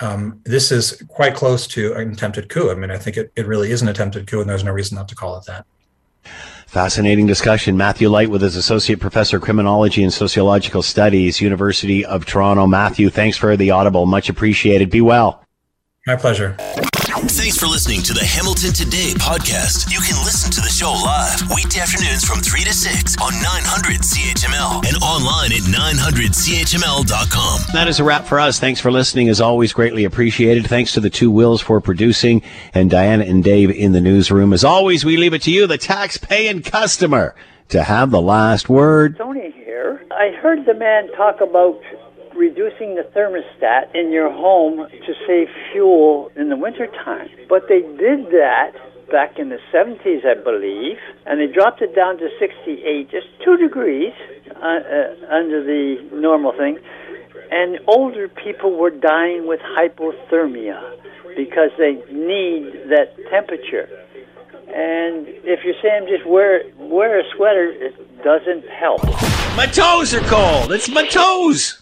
Um, this is quite close to an attempted coup. I mean, I think it, it really is an attempted coup, and there's no reason not to call it that. Fascinating discussion. Matthew Light with his Associate Professor of Criminology and Sociological Studies, University of Toronto. Matthew, thanks for the audible. Much appreciated. Be well. My pleasure. Thanks for listening to the Hamilton Today podcast. You can listen to the show live weekday afternoons from 3 to 6 on 900 CHML and online at 900CHML.com. That is a wrap for us. Thanks for listening. As always, greatly appreciated. Thanks to the two Wills for producing and Diana and Dave in the newsroom. As always, we leave it to you, the tax-paying customer, to have the last word. Tony here. I heard the man talk about reducing the thermostat in your home to save fuel in the wintertime. But they did that back in the 70s, I believe, and they dropped it down to 68, just two degrees uh, uh, under the normal thing. And older people were dying with hypothermia because they need that temperature. And if you're saying just wear wear a sweater, it doesn't help. My toes are cold. It's my toes.